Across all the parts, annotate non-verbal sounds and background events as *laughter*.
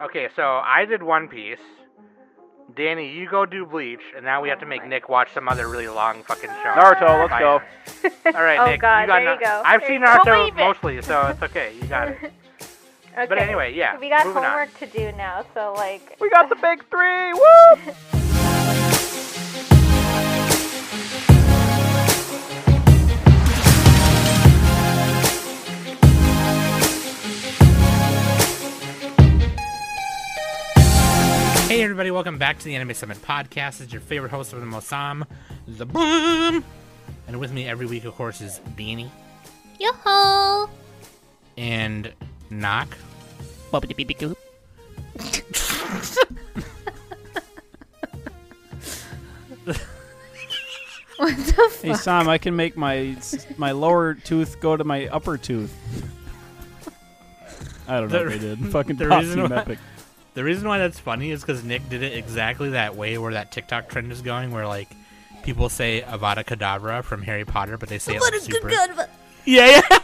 Okay, so I did One Piece. Danny, you go do Bleach, and now we have to make Nick watch some other really long fucking show. Naruto, let's Fine. go. *laughs* All right, Oh, Nick. God, you got there you go. I've There seen. Naruto mostly, so it's okay. You got it. *laughs* Okay. But anyway, yeah, We got moving on. homework to do now, so like. We got the big three. *laughs* Woo! Hey everybody, welcome back to the Anime Summit Podcast. It's your favorite host of the Mosam, the Boom. And with me every week, of course, is Beanie Yo-ho! and Knock. What the Hey fuck? Sam, I can make my my lower tooth go to my upper tooth. I don't know The- what they did. Fucking the pop reason team why- epic. The reason why that's funny is because Nick did it exactly that way where that TikTok trend is going, where like people say Avada Kedavra from Harry Potter, but they say it like super. Yeah, yeah. *laughs*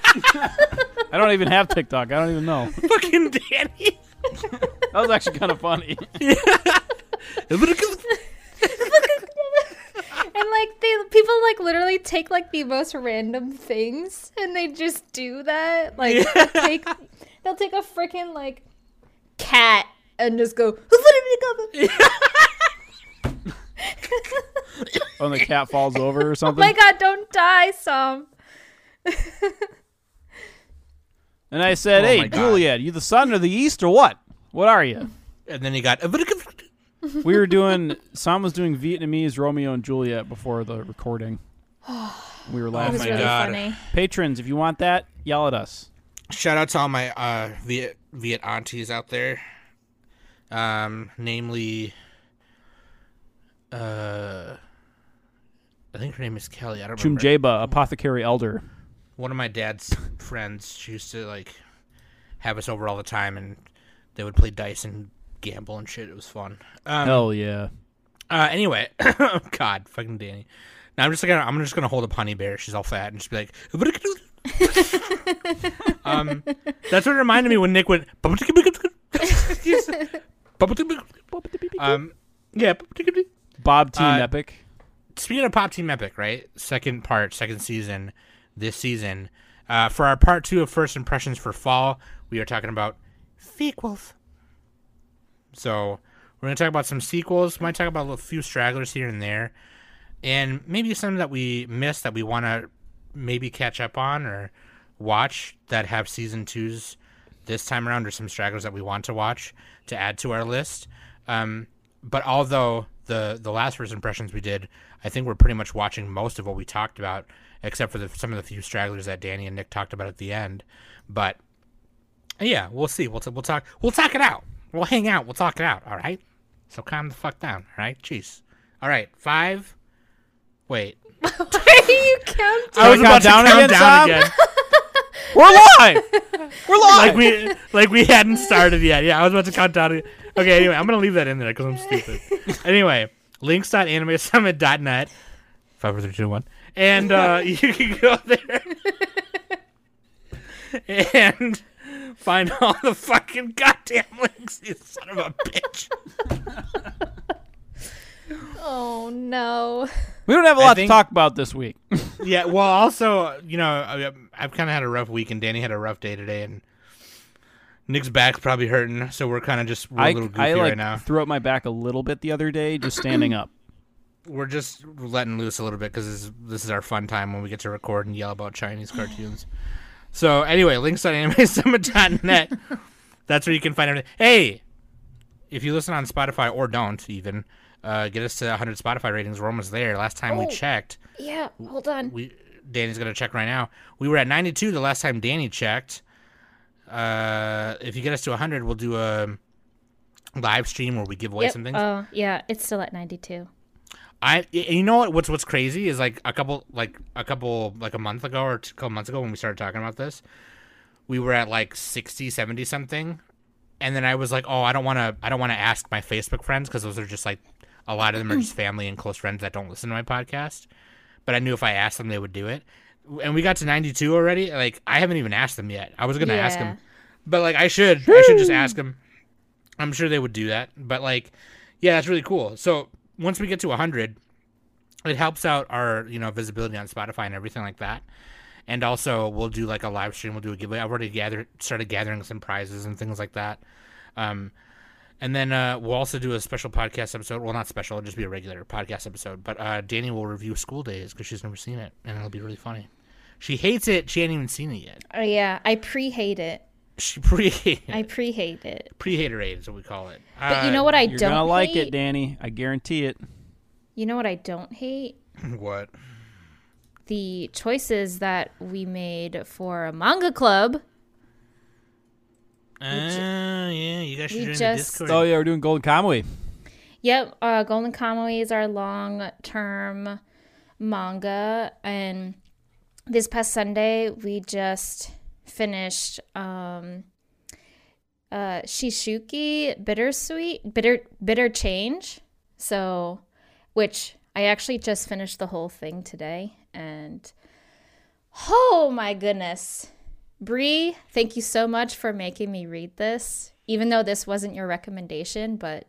I don't even have TikTok. I don't even know. *laughs* Fucking Danny. *laughs* That was actually kind of funny. And like they people like literally take like the most random things and they just do that. Like they'll take they'll take a freaking like cat and just go *laughs* When the cat falls over or *laughs* something. Oh my god, don't die, some. *laughs* And I said, Oh "Hey. Juliet, you the sun or the east or what? What are you?" and then he got. We were doing. Sam was doing Vietnamese Romeo and Juliet before the recording. *sighs* We were It laughing. was my really God. funny. Patrons, if you want that, yell at us. Shout out to all my uh, Viet Viet aunties out there. Um, namely, uh, I think her name is Kelly. I don't remember. Chumjeba, apothecary elder. One of my dad's *laughs* friends. She used to like have us over all the time, and they would play dice and gamble and shit. It was fun. Um, Hell yeah. Uh, anyway, *coughs* God, fucking Danny. Now I'm just gonna I'm just gonna hold up Honey Bear. She's all fat and just be like. *laughs* um, that's what it reminded me when Nick went. *laughs* um, yeah. Bob Team Uh, Epic. Speaking of Pop Team Epic, right? Second part, second season, this season. Uh, for our part two of first impressions for fall, we are talking about sequels. So we're gonna talk about some sequels. Might talk about a few stragglers here and there, and maybe some that we missed that we want to maybe catch up on or watch that have season twos this time around, or some stragglers that we want to watch to add to our list. Um, but although the the last first impressions we did, I think we're pretty much watching most of what we talked about, except for the, some of the few stragglers that Danny and Nick talked about at the end. But yeah, we'll see. We'll t- we'll talk we'll talk it out. We'll hang out. We'll talk it out. All right. So calm the fuck down. All right. Jeez. All right. Five. Wait. *laughs* Why are you counting? I was count about to down count again, down again. *laughs* We're live. *laughs* We're live. like we like we hadn't started yet. Yeah, I was about to count down. Okay, anyway, I'm gonna leave that in there because I'm stupid. *laughs* anyway, links.animesummit.net. Five, four, three, two, one, and uh, *laughs* you can go there and find all the fucking goddamn links. You son of a bitch. Oh no. we don't have a lot think- to talk about this week. *laughs* Yeah. Well, also, you know, I, I've kind of had a rough week, and Danny had a rough day today, and. Nick's back's probably hurting, so we're kind of just we're a I, little goofy I like right now. threw up my back a little bit the other day just standing up. *clears throat* we're just letting loose a little bit because this, is- this is our fun time when we get to record and yell about Chinese cartoons. So anyway, links on animesummit.net. *laughs* That's where you can find everything. Hey, if you listen on Spotify or don't even, uh, get us to 100 Spotify ratings. We're almost there. Last time we Oh. checked, Yeah, hold on. we Danny's gonna check right now. We were at 92 the last time Danny checked. Uh, if you get us to 100, we'll do a live stream where we give away Yep. some things. Oh, yeah, it's still at 92. I you know what what's what's crazy is like a couple like a couple like a month ago or a couple months ago when we started talking about this we were at like 60 70 something and then I was like oh I don't want to I don't want to ask my Facebook friends cuz those are just like a lot of them are just family and close friends that don't listen to my podcast but I knew if I asked them they would do it and we got to 92 already like I haven't even asked them yet I was going to ask Yeah. them but like I should I should just ask them I'm sure they would do that. But like, yeah, that's really cool. So once we get to 100, it helps out our you know visibility on Spotify and everything like that. And also, we'll do like a live stream. We'll do a giveaway. I've already gathered, started gathering some prizes and things like that. Um, and then uh, we'll also do a special podcast episode. Well, not special; it'll just be a regular podcast episode. But uh, Danny will review School Days because she's never seen it, and it'll be really funny. She hates it. She hadn't even seen it yet. Oh yeah, I pre-hate it. She *laughs* pre hate. I pre-hate it. pre haterade is what we call it. But you know what I You're don't gonna like hate? it, Danny. I guarantee it. You know what I don't hate? *clears throat* what? The choices that we made for a manga club. Uh, yeah, you guys should we join the just- Discord. Oh yeah, we're doing Golden Kamuy. Yep, uh, Golden Kamuy is our long-term manga, and this past Sunday we just finished um, uh, Shishunki Bittersweet Bitter Bitter Change. So, which I actually just finished the whole thing today, and oh my goodness, Bree, thank you so much for making me read this, even though this wasn't your recommendation, but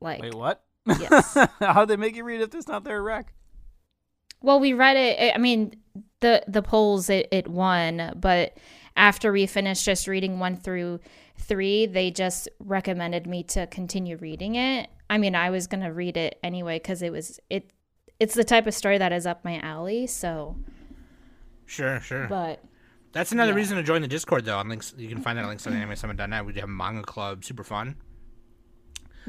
like Wait, what? yes. *laughs* How'd they make you read if it's not their rec? Well, we read it. I mean, the the polls it, it won, but after we finished just reading one through three, they just recommended me to continue reading it. I mean, I was gonna read it anyway because it was it. It's the type of story that is up my alley. So, Sure, sure. but That's another yeah. reason to join the Discord, though. On links, you can find that at links on AnimeSummit.net. We have a manga club, super fun.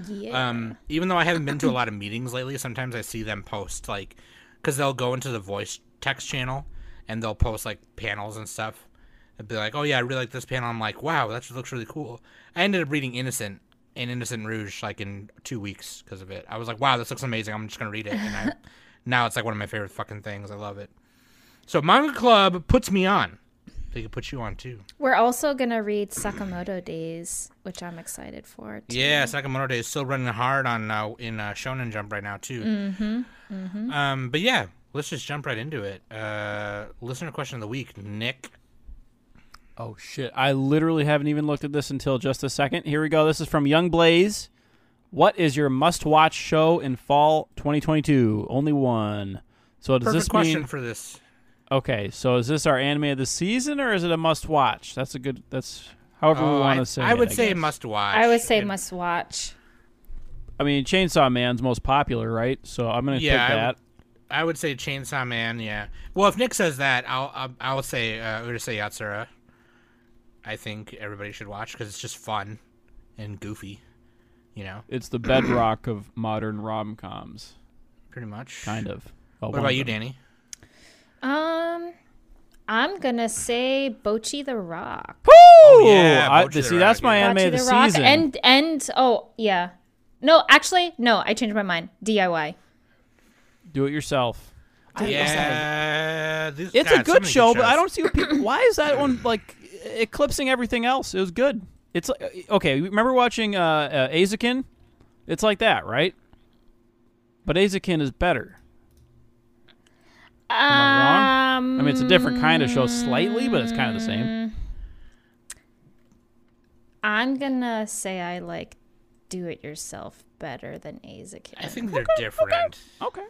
yeah, Um, even though I haven't been to a lot of meetings lately, sometimes I see them post like, because they'll go into the voice text channel and they'll post like panels and stuff. And be like, "Oh yeah, I really like this panel." I'm like, "Wow, that looks really cool." I ended up reading Innocent and Innocent Rouge like in two weeks because of it. I was like, "Wow, this looks amazing." I'm just gonna read it, and I, *laughs* now it's like one of my favorite fucking things. I love it. So manga club puts me on. They could put you on too. we're also gonna read Sakamoto Days, which I'm excited for. Too. Yeah, Sakamoto Days is still running hard on uh, in uh, Shonen Jump right now too. Mm-hmm. Um, but yeah, let's just jump right into it. Uh, listener question of the week, Nick. Oh shit! I literally haven't even looked at this until just a second. Here we go. This is from Young Blaze. What is your must-watch show in fall 2022? Only one. So does Perfect this question mean? for this. Okay, so is this our anime of the season or is it a must-watch? That's a good. That's however we Oh, want to say. I it, would say guess. must watch. I would say And- must watch. I mean, Chainsaw Man's most popular, right? So I'm gonna Yeah, I pick that. I would say Chainsaw Man. Yeah. Well, if Nick says that, I'll I'll, I'll say uh, I'm gonna say Yatsura. I think everybody should watch because it's just fun and goofy. You know, It's the bedrock of modern rom-coms, pretty much. kind of. Well, What about of you, them. Danny? Um, I'm gonna say Bocchi the Rock. Oh yeah, I, Bocchi the see, that's my yeah. anime Bocchi of the, the Rock season. and and oh yeah, no, actually no, I changed my mind. DIY. Do it yourself. Yeah, this- It's God, a good many show, but I don't see what people. *coughs* Why is that one like eclipsing everything else? It was good. It's like okay. Remember watching uh, uh, Eizouken? It's like that, right? But Eizouken is better. Am I wrong? Um, I mean, it's a different kind of show slightly, but it's kind of the same. I'm gonna say I like do it yourself better than Eizouken. I think they're different. Okay.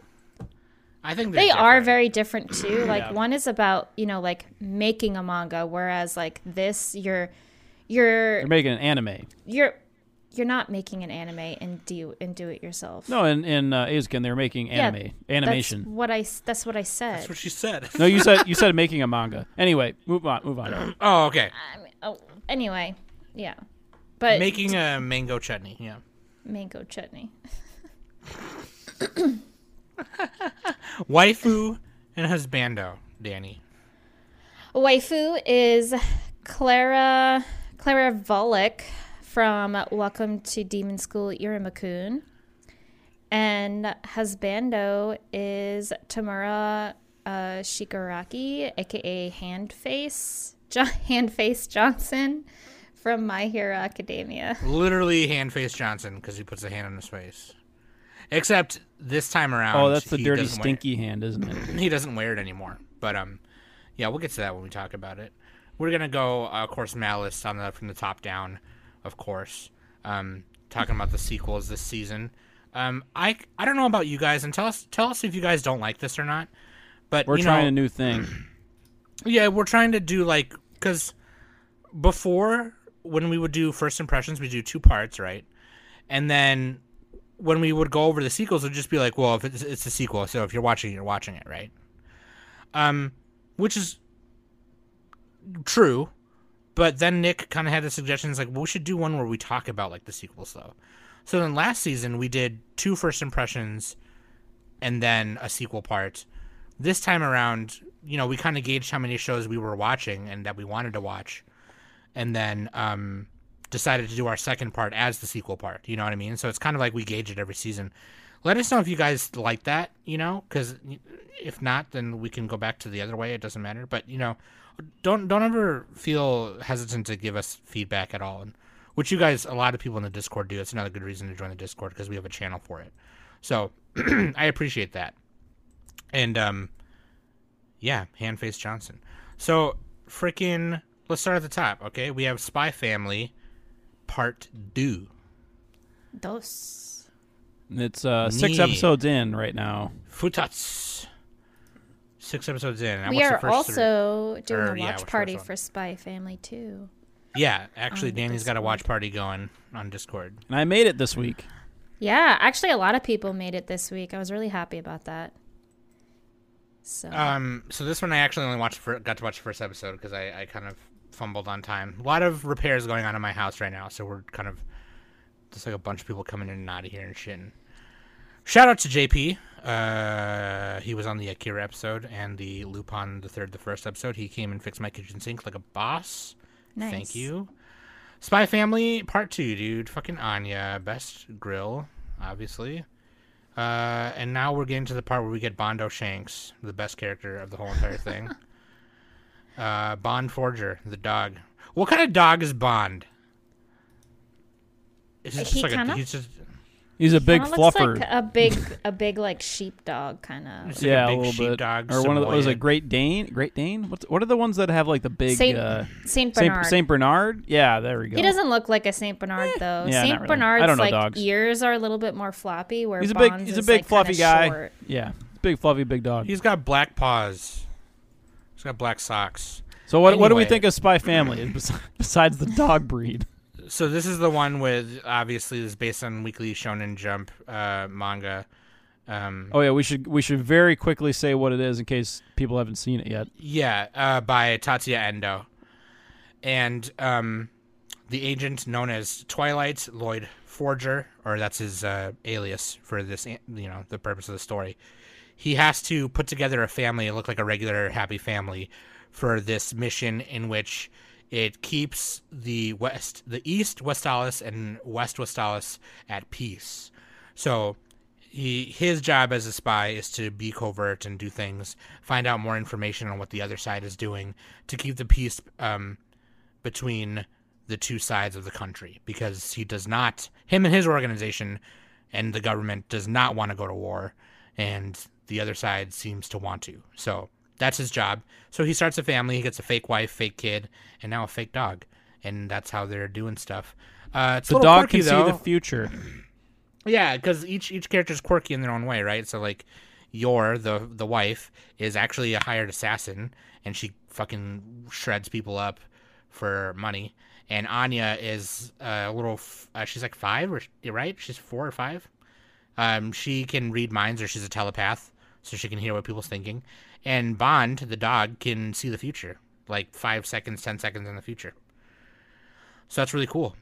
I think they're are very different too. *clears throat* Like Yeah. one is about you know like making a manga, whereas like this you're you're They're making an anime. you're you're not making an anime and do and do it yourself. No, in in uh, Eizouken, they're making Yeah, anime animation. That's I that's what I said. That's what she said. No, you said you said *laughs* making a manga. Anyway, move on. Move on. *clears throat* oh, okay. I mean, oh, anyway, yeah, but Making a mango chutney. Yeah. mango chutney. *laughs* Waifu and husbando, Danny. Waifu is Clara Clara Valac from Welcome to Demon School Iruma-kun. And husbando is Tomura uh, Shigaraki, aka Handface, jo- *laughs* Handface Johnson from My Hero Academia. Literally hand face Johnson because he puts a hand on his face. Except this time around. Oh, that's the he dirty, doesn't wear- stinky hand, isn't it? *laughs* he doesn't wear it anymore. But um, yeah, we'll get to that when we talk about it. We're gonna go, uh, of course, Malice on the from the top down, of course. um, talking about the sequels this season. Um, I I don't know about you guys, and tell us tell us if you guys don't like this or not. But We're you trying know, a new thing. *clears throat* yeah, we're trying to do like because before when we would do first impressions, we do two parts, right? And then when we would go over the sequels, it'd just be like, well, if it's, it's a sequel, so if you're watching, it, you're watching it, right? Um, which is true, but then Nick kind of had the suggestions like, well, we should do one where we talk about like the sequels though. So then last season we did two first impressions and then a sequel part. This time around, you know, we kind of gauged how many shows we were watching and that we wanted to watch, and then um, decided to do our second part as the sequel part. You know what I mean? So it's kind of like we gauge it every season. Let us know if you guys like that, you know, because if not, then we can go back to the other way. It doesn't matter. But you know, don't don't ever feel hesitant to give us feedback at all, and which you guys, a lot of people in the Discord do. It's another good reason to join the Discord because we have a channel for it. So *clears throat* I appreciate that. And um, yeah, Handface Johnson. So freaking, let's start at the top. Okay, we have Spy Family, Part Two. Dos. It's uh, six Nee. episodes in right now. Futats. Six episodes in. I we watched the are first three. also doing Or, a watch what's the party for Spy Family too. Yeah, actually, on the Danny's got a watch party going on Discord. And I made it this week. Yeah, actually, a lot of people made it this week. I was really happy about that. So Um, so this one I actually only watched for, got to watch the first episode because I, I kind of fumbled on time. A lot of repairs going on in my house right now, so we're kind of just like a bunch of people coming in and out of here and shit. And shout out to JP. Uh, he was on the Akira episode and the Lupin the third, the first episode. He came and fixed my kitchen sink like a boss. nice. Thank you. Spy Family Part Two, dude. Fucking Anya, best grill, obviously. Uh, and now we're getting to the part where we get Bondo Shanks, the best character of the whole entire thing. *laughs* uh, Bond Forger, the dog. What kind of dog is Bond? Is it just He like a, kinda- he's just He's a big Kinda looks like a big, a big like sheepdog kind of. It's like yeah, a big little bit. sheepdog, or one of the, was it Samoyed. Great Dane? Great Dane? What's, what are the ones that have like the big Saint uh, Saint Saint, Bernard. Saint Bernard? Yeah, there we go. He doesn't look like a Saint Bernard though. yeah, not Saint really. Bernard's I don't know like dogs. ears are a little bit more floppy, where He's a big, Bond's he's a is, big like, fluffy kinda guy. short. Yeah, big fluffy big dog. He's got black paws. He's got black socks. so what, what do we Anyway. think of Spy Family *laughs* bes- besides the dog breed? So this is the one with obviously this is based on Weekly Shonen Jump uh, manga. Um, Oh yeah, we should we should very quickly say what it is in case people haven't seen it yet. Yeah, uh, by Tatsuya Endo, and um, the agent known as Twilight Lloyd Forger, or that's his uh, alias for this, you know, the purpose of the story. He has to put together a family and look like a regular happy family for this mission in which it keeps the west, the east Westalis and west Westalis at peace. So he his job as a spy is to be covert and do things, find out more information on what the other side is doing to keep the peace um, between the two sides of the country because he does not him and his organization and the government does not want to go to war and the other side seems to want to. So that's his job. So he starts a family, he gets a fake wife, fake kid, and now a fake dog. And that's how they're doing stuff. Uh, it's The dog quirky, can though. see the future. Yeah, because each each character is quirky in their own way, right? So like, Yor, the the wife, is actually a hired assassin, and she fucking shreds people up for money. And Anya is a little, f- uh, she's like five, or right? She's four or five. Um, she can read minds, or she's a telepath, so she can hear what people's thinking. And Bond, the dog, can see the future, like five seconds, ten seconds in the future. So that's really cool.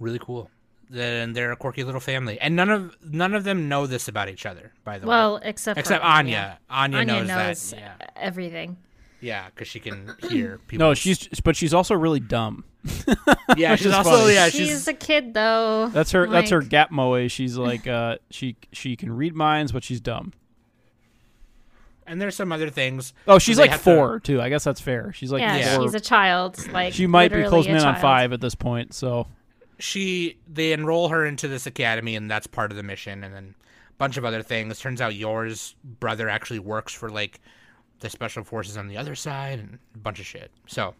Really cool. Then they're a quirky little family, and none of none of them know this about each other. By the way, Well, except except for Anya. Anya, Anya knows, knows that. Yeah, everything. yeah, because she can *clears throat* hear people. No, she's but she's also really dumb. *laughs* yeah, she's also funny. yeah, she's, she's a kid though. That's her. that's her Like, gap moe. She's like uh she she can read minds, but she's dumb. And there's some other things. Oh, she's like have to- four too. I guess that's fair. She's like Yeah, Yeah. four. she's a child. Like she might be literally closing a in on five at this point. So She they enroll her into this academy, and that's part of the mission, and then a bunch of other things. Turns out yours brother actually works for like the special forces on the other side, and a bunch of shit. So,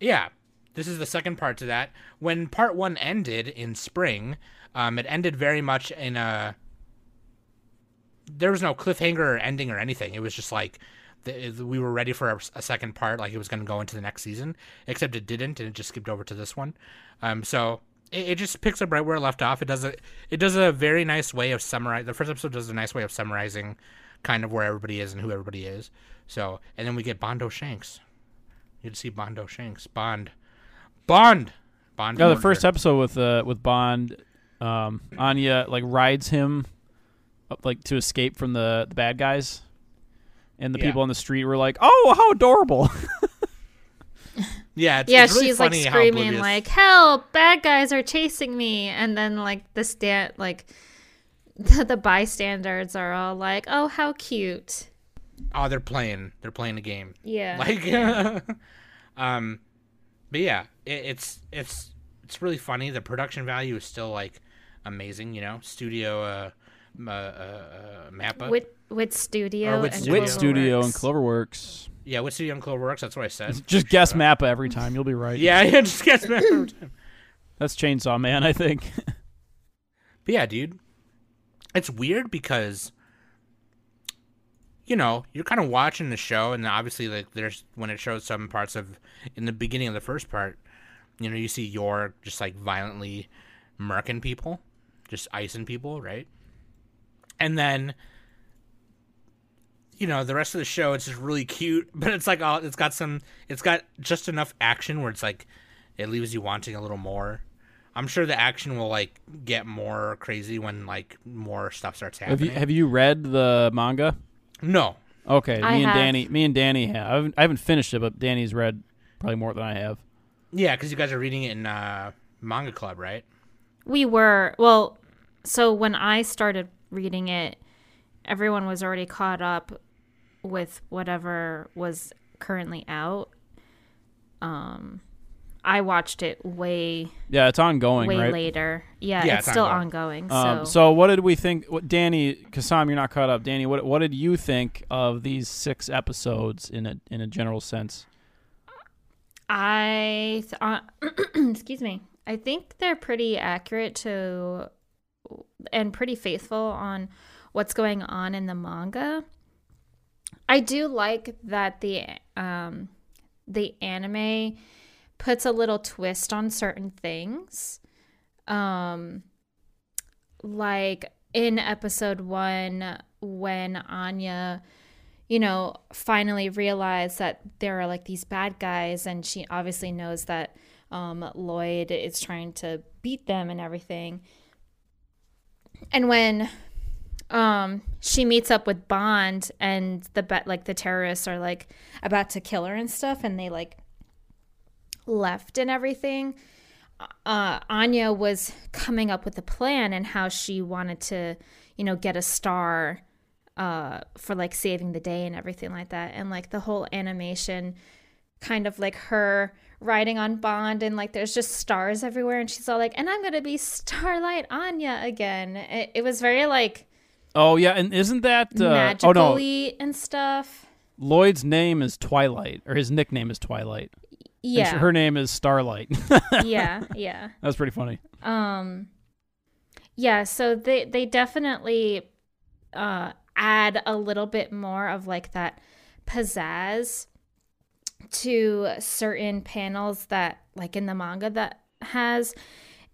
yeah, this is the second part to that. When part one ended in spring, um, it ended very much in a. There was no cliffhanger or ending or anything. It was just like the, we were ready for a, a second part, like it was going to go into the next season. Except it didn't, and it just skipped over to this one. Um, so it, it just picks up right where it left off. It does a it does a very nice way of summarize. The first episode does a nice way of summarizing, kind of where everybody is and who everybody is. So and then we get Bondo Shanks. You get to see Bondo Shanks. Bond. Bond. Bond. No, the first episode with uh with Bond, um, Anya like rides him like to escape from the, the bad guys, and the Yeah. people on the street were like, "Oh, how adorable!" *laughs* Yeah, it's, yeah, it's really she's like funny how screaming like, "Help! Bad guys are chasing me!" And then like the stand like *laughs* the, the bystanders are all like, "Oh, how cute!" oh, they're playing, they're playing a game. Yeah, *laughs* Like, um, but yeah, it, it's it's it's really funny. The production value is still like amazing. You know, studio uh, m- uh, uh, uh Mappa. Wit Wit Studio, Or Wit and Studio. Wit Studio and Cloverworks. Cloverworks. yeah, what studio and Cloverworks? That's what I said. *laughs* Just guess Mappa every time. You'll be right. Yeah, *laughs* yeah, just guess Mappa. but That's Chainsaw Man, I think. *laughs* but yeah, dude, it's weird because. You know, you're kind of watching the show, and obviously, like, there's when it shows some parts of in the beginning of the first part, you know, you see Yor just like violently murking people, just icing people, right? And then, you know, the rest of the show it's just really cute, *laughs* but it's like all it's got some, it's got just enough action where it's like it leaves you wanting a little more. I'm sure the action will like get more crazy when like more stuff starts have happening. you have you read the manga? no, Okay, I me and. Danny, me and Danny have. I haven't, I haven't finished it, but Danny's read probably more than I have. yeah, because you guys are reading it in uh, manga club, right? We were well. So when I started reading it, everyone was already caught up with whatever was currently out. Um, I watched it way Yeah, it's ongoing, way right? later. Yeah, Yeah, it's, it's still ongoing. ongoing. so, Um, so what did we think? What, Danny, Kasam, you're not caught up. Danny, what what did you think of these six episodes in a in a general sense? I th- uh, *clears throat* excuse me. I think they're pretty accurate to and pretty faithful on what's going on in the manga. I do like that the um the anime puts a little twist on certain things. Um like in episode 1 when Anya you know, finally realized that there are like these bad guys, and she obviously knows that um, Lloyd is trying to beat them and everything. And when um, she meets up with Bond, and the bet like the terrorists are like about to kill her and stuff, and they like left and everything. Uh, Anya was coming up with a plan and how she wanted to, you know, get a star uh for like saving the day and everything like that and like the whole animation kind of like her riding on bond and like there's just stars everywhere and she's all like and i'm gonna be starlight anya again it, it was very like Oh yeah, and isn't that uh, oh no? and stuff Lloyd's name is Twilight, or his nickname is Twilight. Yeah sh- her name is Starlight. *laughs* yeah yeah That's pretty funny. um yeah so they they definitely uh add a little bit more of like that pizzazz to certain panels that like in the manga that has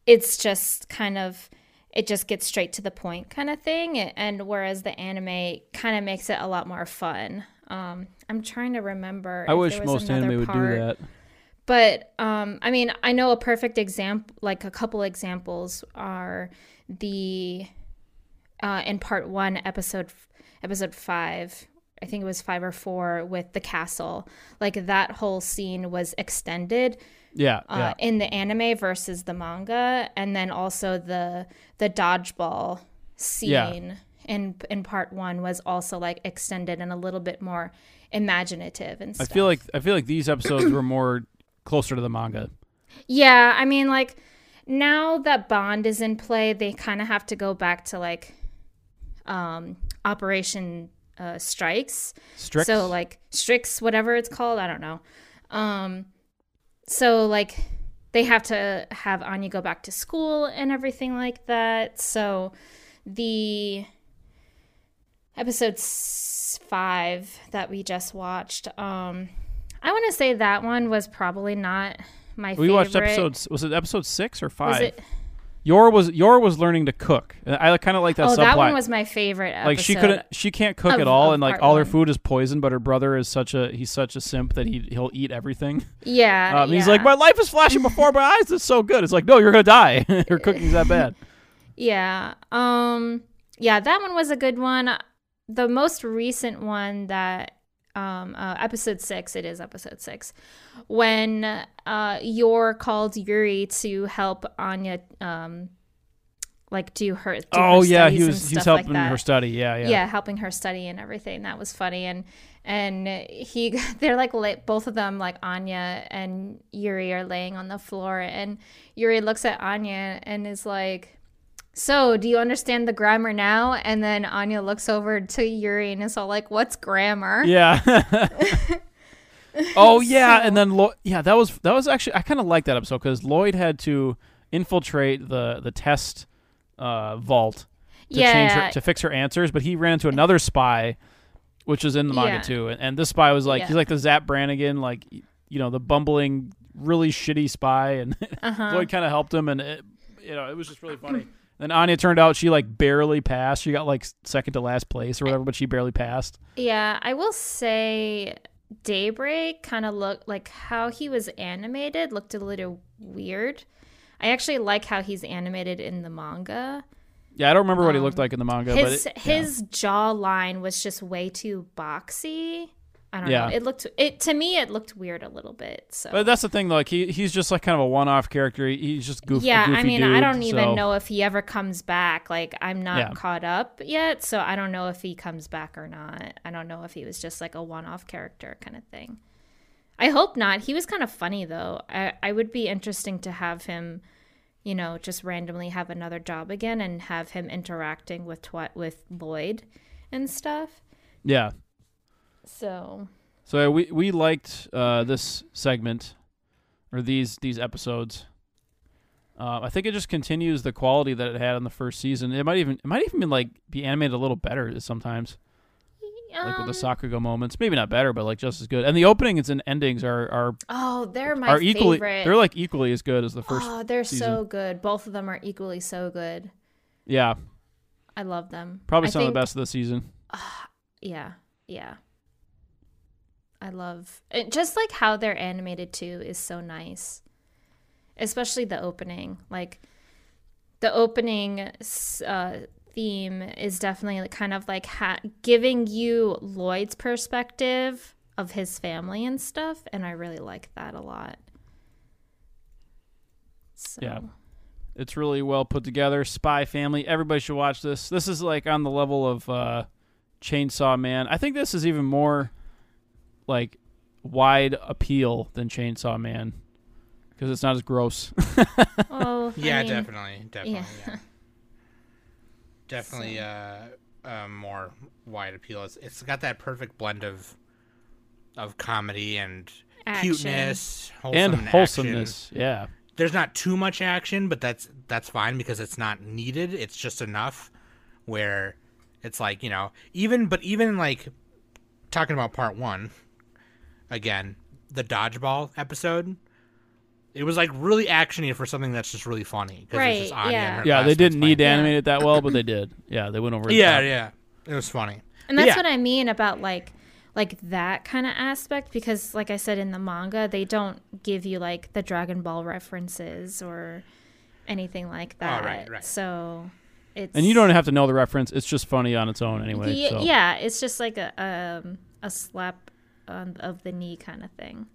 it's just kind of it just gets straight to the point kind of thing and whereas the anime kind of makes it a lot more fun um i'm trying to remember I wish most anime would do that. But um, I mean, I know a perfect example, like a couple examples are the uh, in part one, episode episode five. I think it was five or four with the castle. Like that whole scene was extended Yeah, uh, yeah. in the anime versus the manga, and then also the the dodgeball scene Yeah. in in part one was also like extended and a little bit more imaginative and stuff. I feel like I feel like these episodes were more closer to the manga. Yeah, I mean, like now that Bond is in play, they kind of have to go back to like um, Operation uh, Strikes. Strix. So like Strix, whatever it's called, I don't know. Um, so like they have to have Anya go back to school and everything like that. So the episode five that we just watched, um, I want to say that one was probably not my favorite. We favorite. watched episodes. Was it episode six or five? Yor was Yor was learning to cook. I kind of like that Oh, subplot. that one was my favorite. Episode. like she couldn't, she can't cook of- at all, and like all her food is poison. But her brother is such a he's such a simp that he he'll eat everything. Yeah, Um, He's like, my life is flashing before my eyes. It's so good. It's like, no, you're gonna die. *laughs* her cooking's that bad. Yeah. Um yeah, that one was a good one. The most recent one that um uh, episode 6, it is episode 6. When uh Yor called Yuri to help Anya um like do her do oh her yeah, he studies and was he's stuff like helping her study. Yeah, yeah. yeah. helping her study and everything. That was funny and and he *laughs* they're like both of them like Anya and Yuri are laying on the floor and Yuri looks at Anya and is like so, do you understand the grammar now? And then Anya looks over to Yuri and is all like, "What's grammar?" Yeah. *laughs* *laughs* oh yeah, So- and then Lo- yeah, that was that was actually I kind of like that episode because Lloyd had to infiltrate the the test uh, vault to change her to fix her answers, but he ran into another spy, which is in the manga Yeah. too, and, and this spy was like Yeah. he's like the Zap Brannigan, like you know the bumbling, really shitty spy, and *laughs* Uh-huh. Lloyd kind of helped him, and it, you know it was just really funny. Then Anya turned out she like barely passed. She got like second to last place or whatever, but she barely passed. Yeah, I will say Daybreak kind of looked like how he was animated looked a little weird. I actually like how he's animated in the manga. Yeah, I don't remember what he looked Um, like in the manga, his but it, his jawline was just way too boxy. I don't Yeah. know. It looked it to me it looked weird a little bit. So But that's the thing, though. Like he, he's just like kind of a one-off character. He- He's just goofy. yeah, goofy I mean, I don't even so- know if he ever comes back. Like, I'm not Yeah. caught up yet, so I don't know if he comes back or not. I don't know if he was just like a one-off character kind of thing. I hope not. He was kind of funny though. I I would be interesting to have him, you know, just randomly have another job again and have him interacting with twi- with Lloyd and stuff. Yeah. So So uh, we we liked uh, this segment or these these episodes. Uh, I think it just continues the quality that it had in the first season. It might even it might even be like be animated a little better sometimes, like with the um, Sakuga moments. Maybe not better, but like just as good. And the openings and endings are are oh, they're my are equally favorite. they're like equally as good as the first. oh, they're so good. Both of them are equally so good. yeah, I love them. probably I some of the best of the season. *sighs* Yeah, yeah. I love it. Just like how they're animated too is so nice, especially the opening. Like the opening uh, theme is definitely kind of like ha- giving you Lloyd's perspective of his family and stuff, and I really like that a lot. So, Yeah. It's really well put together. Spy Family. Everybody should watch this. This is like on the level of uh, Chainsaw Man. I think this is even more like wide appeal than Chainsaw Man because it's not as gross. *laughs* Oh, I Yeah, mean, definitely, definitely, yeah. yeah. *laughs* definitely. Uh, uh, more wide appeal. It's, it's got that perfect blend of of comedy and Action. cuteness, and wholesome action. wholesomeness. Yeah. There's not too much action, but that's that's fine because it's not needed. It's just enough where it's like you know even but even like talking about part one again the dodgeball episode. It was like really actiony for something that's just really funny. 'cause it's just Right, Anya yeah. Yeah, they didn't need to. Yeah. animate it that well, but they *clears throat* did. Yeah, they went over. the Yeah, top. yeah, it was funny. And that's Yeah. what I mean about like like that kind of aspect because like I said in the manga they don't give you like the Dragon Ball references or anything like that. Oh, right, right. So it's And you don't have to know the reference. It's just funny on its own anyway. Ye- so. Yeah, it's just like a um a slap on, of the knee kind of thing.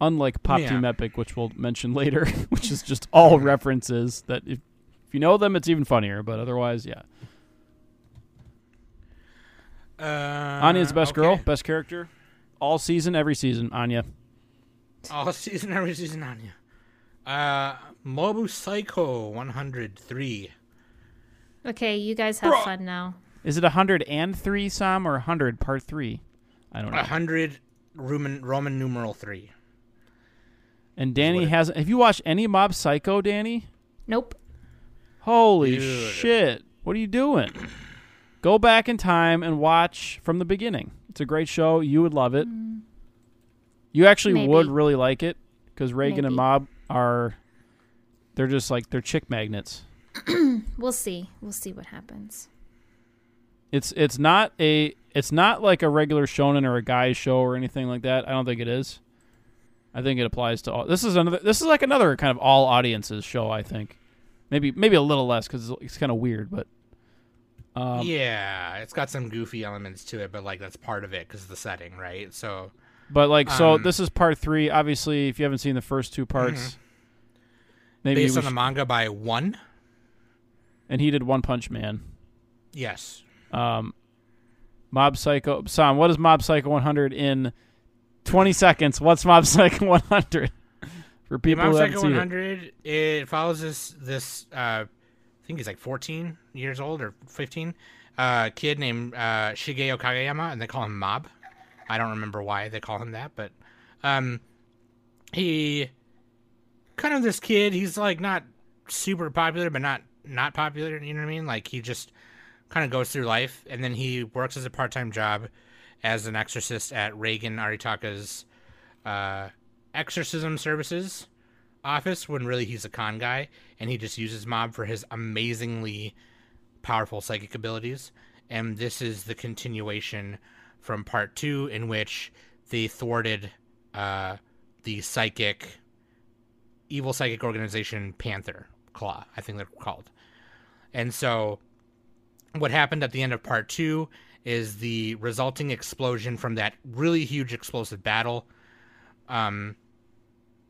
Unlike Pop Yeah. Team Epic, which we'll mention later, *laughs* which is just all references that if, if you know them, it's even funnier. But otherwise, yeah. Uh, Anya's the best girl, best character, all season, every season. Anya. All season, every season, Anya. Uh, Mobu Psycho 103. Okay, you guys have fun now. Is it hundred and three, Sam, or hundred part three? I don't know. 100 Roman Roman numeral 3. And Danny it- hasn't. Have you watched any Mob Psycho, Danny? Nope. Holy Dude. shit! What are you doing? *clears throat* Go back in time and watch from the beginning. It's a great show. You would love it. Mm. You actually Maybe. would really like it because Reigen and Mob are. They're just like they're chick magnets. *clears throat* We'll see. We'll see what happens. It's it's not a it's not like a regular shonen or a guy's show or anything like that. I don't think it is. I think it applies to all. This is another. This is like another kind of all audiences show. I think, maybe maybe a little less because it's, it's kind of weird, but um, yeah, it's got some goofy elements to it, but like that's part of it because of the setting, right? So but like so Um, this is part three. Obviously, if you haven't seen the first two parts, maybe based on the manga by one. and he did One Punch Man. Yes. Um, Mob Psycho. Sam, what is Mob Psycho 100 in 20 seconds? What's Mob *laughs* Psycho 100 for people Mob who haven't Psycho seen it? 100. It. follows this this uh, I think he's like 14 years old or 15, uh, kid named uh, Shigeo Kageyama, and they call him Mob. I don't remember why they call him that, but um, he kind of this kid. He's like not super popular, but not not popular. You know what I mean? Like he just kind of goes through life, and then he works as a part time job as an exorcist at Reigen Arataka's uh, exorcism services office. When really he's a con guy, and he just uses Mob for his amazingly powerful psychic abilities. And this is the continuation from part two, in which they thwarted uh, the psychic, evil psychic organization Panther Claw, I think they're called. And so, what happened at the end of part two is the resulting explosion from that really huge explosive battle um,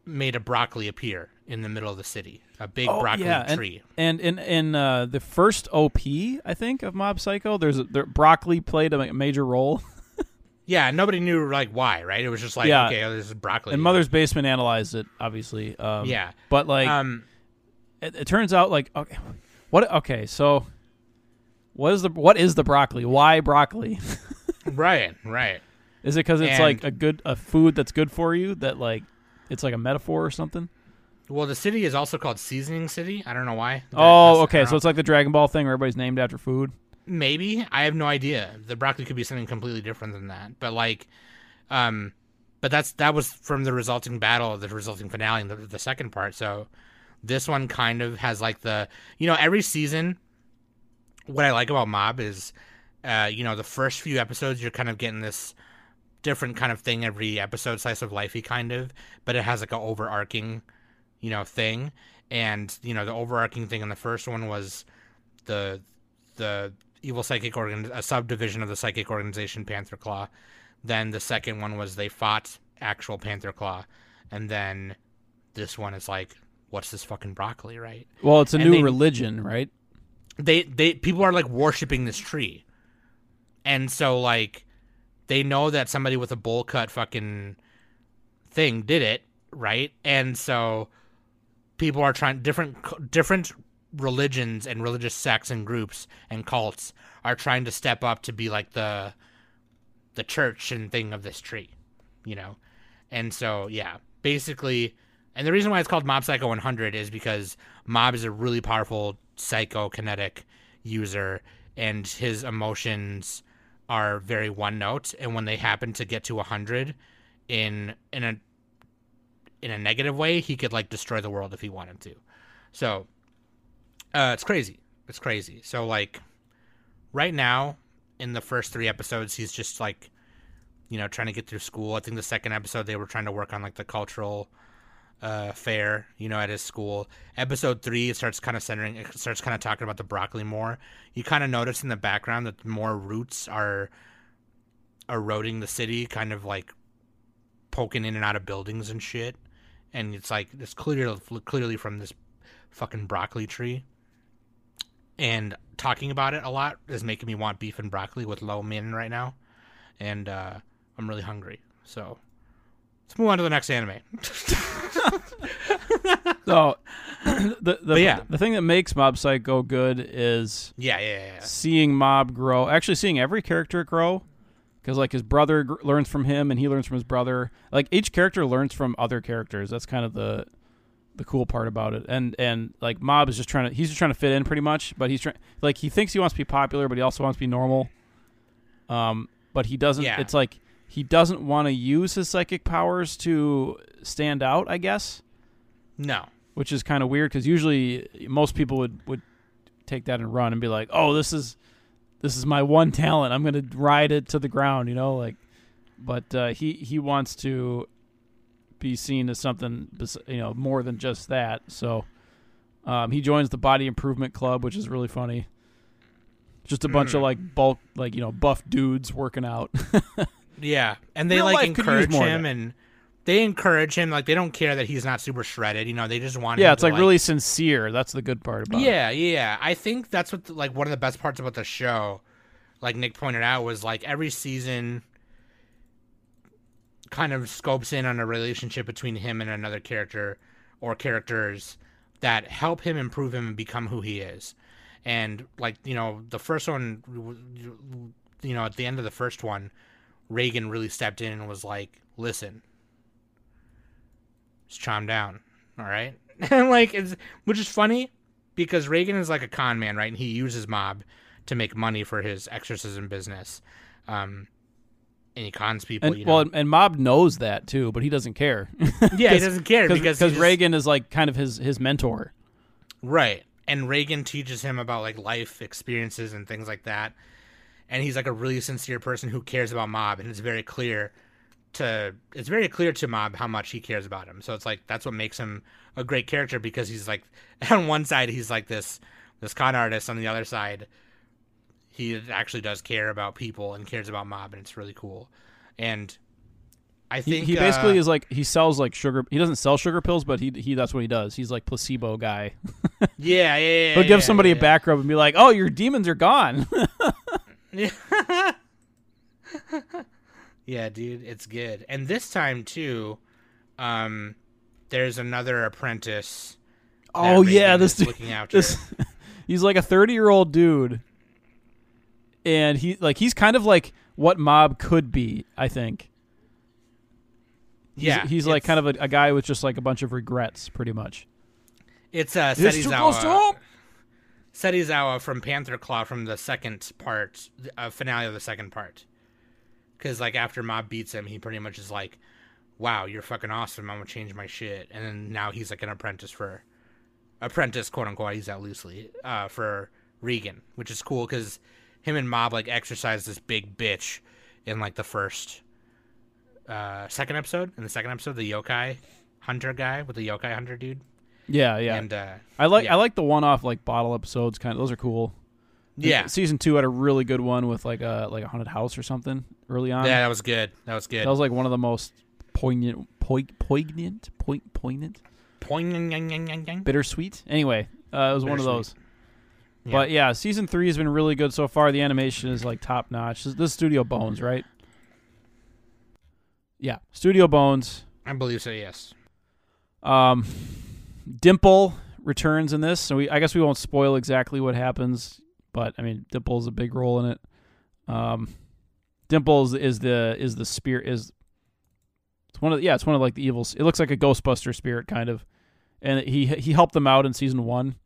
made a broccoli appear in the middle of the city, a big Oh, broccoli yeah, and- tree. And in in uh, the first OP, I think of Mob Psycho, there's a, there, broccoli played a major role. *laughs* Yeah, nobody knew like why, right? It was just like, Yeah. okay, oh, this is broccoli. and Mother's Basement analyzed it, obviously. Um, Yeah. but like um, it, it turns out, like okay, what? Okay, so what is the what is the broccoli? Why broccoli? right, right. is it because it's And- like a good a food that's good for you? That like it's like a metaphor or something? Well, the city is also called Seasoning City. I don't know why. Oh, okay. So it's like the Dragon Ball thing where everybody's named after food. maybe I have no idea. The broccoli could be something completely different than that. But like, um, but that's that was from the resulting battle, the resulting finale, in the, the second part. So this one kind of has like the you know every season. What I like about Mob is, uh, you know, the first few episodes you're kind of getting this different kind of thing every episode, slice of lifey kind of, but it has like an overarching, you know, thing. And you know, the overarching thing in the first one was the the evil psychic organ a subdivision of the psychic organization Panther Claw. Then the second one was they fought actual Panther Claw, and then this one is like, what's this fucking broccoli, right? Well, it's a And new they- religion, right? They they people are like worshiping this tree, and so like they know that somebody with a bowl cut fucking thing did it, right? And so people are trying different different religions and religious sects and groups and cults are trying to step up to be like the the church and thing of this tree, you know. And so yeah, basically and the reason why it's called Mob Psycho 100 is because Mob is a really powerful psychokinetic user and his emotions are very one note and when they happen to get to 100 in in a in a negative way, he could like destroy the world if he wanted to. So, uh, it's crazy. It's crazy. So like, right now, in the first three episodes, he's just like, you know, trying to get through school. I think the second episode they were trying to work on like the cultural uh, fair, you know, at his school. Episode three starts kind of centering, it starts kind of talking about the broccoli more. You kind of notice in the background that more roots are eroding the city, kind of like poking in and out of buildings and shit. And it's like it's clearly clearly from this fucking broccoli tree. And talking about it a lot is making me want beef and broccoli with lo mein right now, and uh, I'm really hungry. So let's move on to the next anime. *laughs* So *clears throat* the the, yeah. the thing that makes Mob Psycho good is yeah, yeah, yeah. yeah. seeing Mob grow. Actually, seeing every character grow, because like his brother gr- learns from him and he learns from his brother. Like each character learns from other characters. That's kind of the the cool part about it. And and like Mob is just trying to he's just trying to fit in pretty much, but he's trying like he thinks he wants to be popular, but he also wants to be normal. Um, but he doesn't. Yeah. It's like he doesn't want to use his psychic powers to stand out. I guess No. which is kind of weird because usually most people would would take that and run and be like, "Oh, this is this is my one talent. I'm gonna ride it to the ground," you know, like. But uh, he he wants to be seen as something, you know, more than just that. So um, he joins the Body Improvement Club, which is really funny. Just a bunch of like bulk, like you know, buff dudes working out. *laughs* Yeah, and they Real like life could use encourage more him, and they encourage him. Like they don't care that he's not super shredded. You know, they just want. yeah, him it's to, like, really sincere. That's the good part about it. Yeah, yeah. I think that's what like one of the best parts about the show, like Nick pointed out, was like every season kind of scopes in on a relationship between him and another character or characters that help him improve him and become who he is. And like, you know, the first one you know, at the end of the first one, Reigen really stepped in and was like, "Listen, just calm down, all right?" *laughs* And like, it's which is funny because Reigen is like a con man, right? And he uses mob to make money for his exorcism business, um, and he cons people. And you know? well, and Mob knows that too, but he doesn't care. *laughs* yeah, he doesn't care because because Reigen is like kind of his his mentor. Right. And Reigen teaches him about like life experiences and things like that. And he's like a really sincere person who cares about Mob and it's very clear to it's very clear to Mob how much he cares about him. So it's like that's what makes him a great character because he's like *laughs* on one side he's like this this con artist on the other side he actually does care about people and cares about Mob and it's really cool. And I think he basically uh, is like he sells like sugar. He doesn't sell sugar pills, but he he that's what he does. He's like placebo guy. *laughs* yeah, yeah, yeah. He'll yeah, give somebody yeah, a back rub and be like, "Oh, your demons are gone." *laughs* Yeah, dude, it's good. And this time too, um, there's another apprentice. oh yeah, this dude, looking after. this *laughs* he's like a 30 year old dude, and he like he's kind of like what Mob could be. I think. He's, yeah, he's like kind of a, a guy with just like a bunch of regrets, pretty much. It's uh, It's too close to home. Serizawa. From Panther Claw from the second part, uh, finale of the second part. Because like after Mob beats him, he pretty much is like, "Wow, you're fucking awesome. I'm gonna change my shit." And then now he's like an apprentice for, apprentice quote unquote. I use that loosely uh, for Reigen, which is cool because him and Mob like exercise this big bitch in like the first, uh, second episode. In the second episode, the yokai hunter guy with the yokai hunter dude. Yeah, yeah. And uh, I like yeah. I like the one off like bottle episodes. Kind of those are cool. yeah, Season two had a really good one with like a like a haunted house or something early on. Yeah, that was good. That was good. That was like one of the most poignant, poi- poignant, point, poignant, Poing. bittersweet. Anyway, uh, it was one of those. Yeah. But yeah, season three has been really good so far. The animation is like top notch. This, this is Studio Bones, right? Yeah, Studio Bones. I believe so. Yes. Um, Dimple returns in this, so we I guess we won't spoil exactly what happens, but I mean Dimple's a big role in it. Um, Dimple is, is the is the spirit is it's one of yeah it's one of like the evils. It looks like a Ghostbuster spirit kind of, and he he helped them out in season one.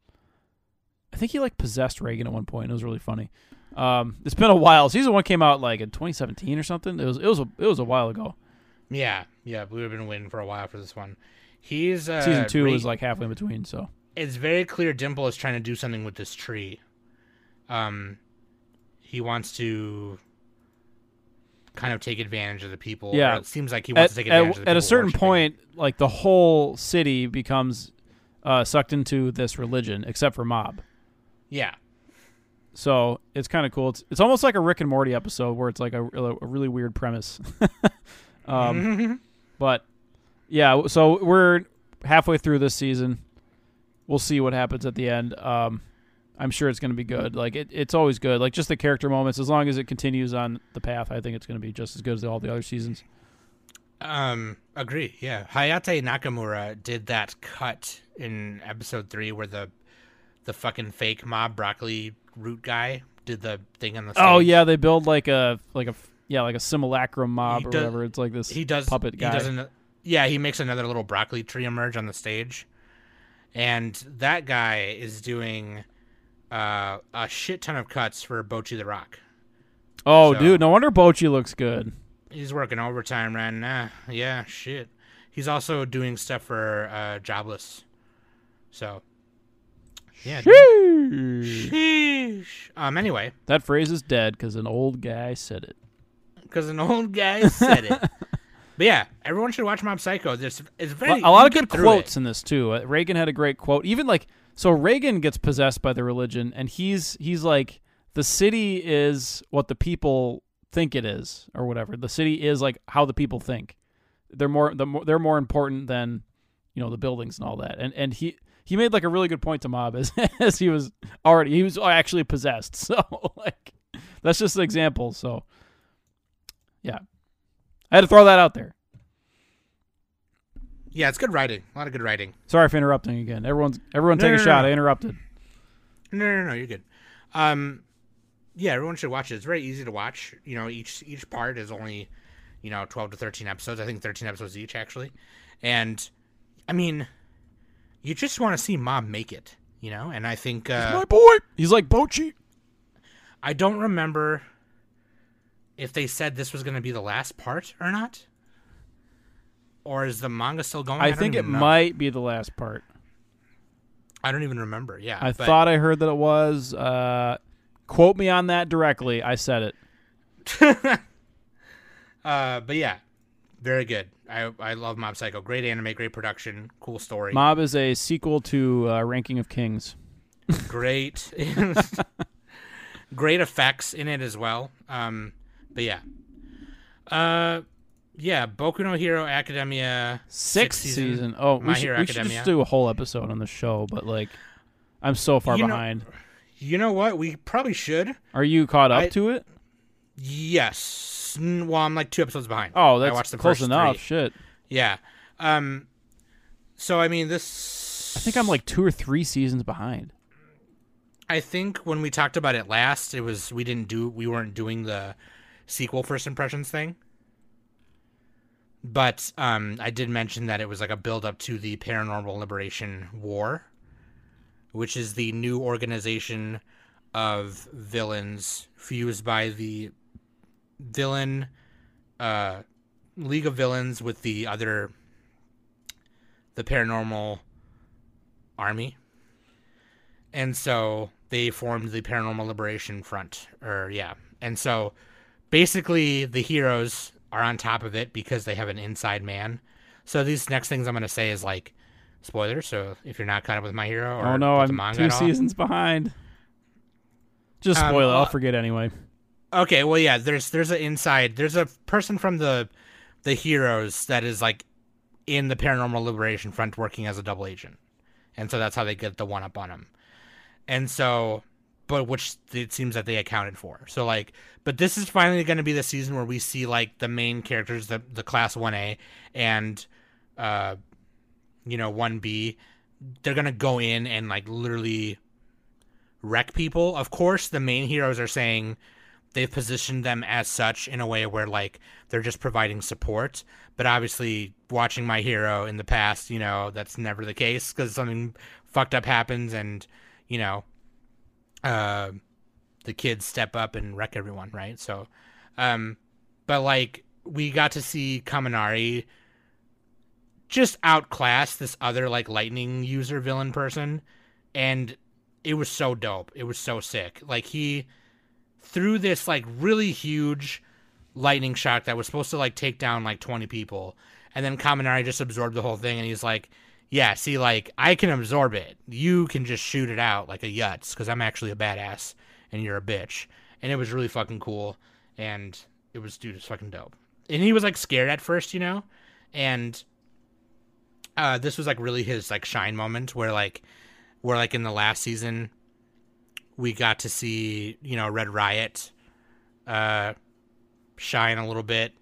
I think he like possessed Reigen at one point. It was really funny. Um, it's been a while. Season one came out like in 2017 or something. It was it was a, it was a while ago. Yeah. Yeah. We have been waiting for a while for this one. He's uh, Season two Re- is like halfway in between. So It's very clear Dimple is trying to do something with this tree. Um, he wants to kind of take advantage of the people. Yeah. it seems like he wants at, to take at, advantage of the at a certain worshiping. point, like the whole city becomes uh, sucked into this religion, except for Mob. Yeah. So it's kind of cool. It's it's almost like a Rick and Morty episode where it's like a, a really weird premise. *laughs* um, *laughs* but yeah, so we're halfway through this season. We'll see what happens at the end. Um, I'm sure it's going to be good. Like it, it's always good. Like just the character moments. As long as it continues on the path, I think it's going to be just as good as all the other seasons. Um, agree. Yeah, Hayate Nakamura did that cut in episode three where the the fucking fake mob broccoli root guy did the thing on the. Stage. Oh yeah, they build like a like a Yeah, like a simulacrum mob or does- whatever. It's like this he does puppet guy. He doesn't. Yeah, he makes another little broccoli tree emerge on the stage, and that guy is doing uh, a shit ton of cuts for Bocchi the Rock. oh, so- dude, no wonder Bocchi looks good. He's working overtime right now. Yeah, shit. He's also doing stuff for uh, Jobless. So, yeah. Sheesh. Sheesh. Um. Anyway, That phrase is dead because an old guy said it. *laughs* because an old guy said it. *laughs* But yeah, everyone should watch Mob Psycho. There's it's very a lot of good quotes it. in this too. Uh, Reigen had a great quote. Even like so, Reigen gets possessed by the religion, and he's he's like the city is what the people think it is, or whatever. The city is like how the people think. They're more the more, they're more important than you know the buildings and all that. And and he he made like a really good point to Mob *laughs* as as he was already he was actually possessed. *laughs* So like that's just an example. So yeah, I had to throw that out there. Yeah, it's good writing. A lot of good writing. Sorry for interrupting again. Everyone's everyone No, take no, a shot. no. I interrupted. No, no, no, you're good. Um, yeah, everyone should watch it. It's very easy to watch. You know, each each part is only, you know, twelve to thirteen episodes. I think thirteen episodes each actually, and I mean, you just want to see Mob make it. You know, and I think uh, boy. He's like Bocchi. I don't remember if they said this was going to be the last part or not, or is the manga still going? I don't think it know. might be the last part. I don't even remember. Yeah, I but- thought I heard that it was. Uh, quote me on that directly. I said it. *laughs* Uh, but yeah, very good. I I love Mob Psycho. Great anime, great production, cool story, Mob is a sequel to uh, Ranking of Kings. great, *laughs* great effects in it as well. Um, but yeah, uh, yeah, Boku no Hero Academia Sixth sixth season. Oh, My we should, Hero we should just do a whole episode on the show, but like, I'm so far You know- behind. You know what? We probably should. Are you caught up I- to it? Yes. Well, I'm like two episodes behind. Oh, I that's watched the close enough. three. Shit. Yeah. Um. So I mean, this. I think I'm like two or three seasons behind. I think when we talked about it last, it was we didn't do we weren't doing the sequel first impressions thing. But um, I did mention that it was like a build up to the Paranormal Liberation War, which is the new organization of villains fused by the villain uh, League of Villains with the other the paranormal army and so they formed the Paranormal Liberation Front, or yeah, and so basically the heroes are on top of it because they have an inside man. So these next things I'm gonna say is like spoilers. So if you're not caught up with my hero, or Oh no, the I'm manga two all- seasons behind. Just Um, spoil it. I'll forget anyway. Okay, well yeah, there's there's an inside there's a person from the the heroes that is like in the Paranormal Liberation Front working as a double agent. And so that's how they get the one up on him. And so but which it seems that they accounted for. So like but this is finally going to be the season where we see like the main characters the the class 1A and uh you know 1B they're going to go in and like literally wreck people. Of course, the main heroes are saying they've positioned them as such in a way where like they're just providing support but obviously watching my hero in the past you know that's never the case because something fucked up happens and you know uh the kids step up and wreck everyone right? So um but like we got to see kaminari just outclass this other like lightning user villain person and it was so dope. It was so sick. Like he threw this like really huge lightning shock that was supposed to like take down like 20 people and then Kaminari just absorbed the whole thing and he's like yeah see like I can absorb it. You can just shoot it out like a yutz because I'm actually a badass and you're a bitch. And it was really fucking cool and it was dude it's fucking dope. And he was like scared at first you know? And uh this was like really his like shine moment where like where like in the last season we got to see you know Red Riot uh, shine a little bit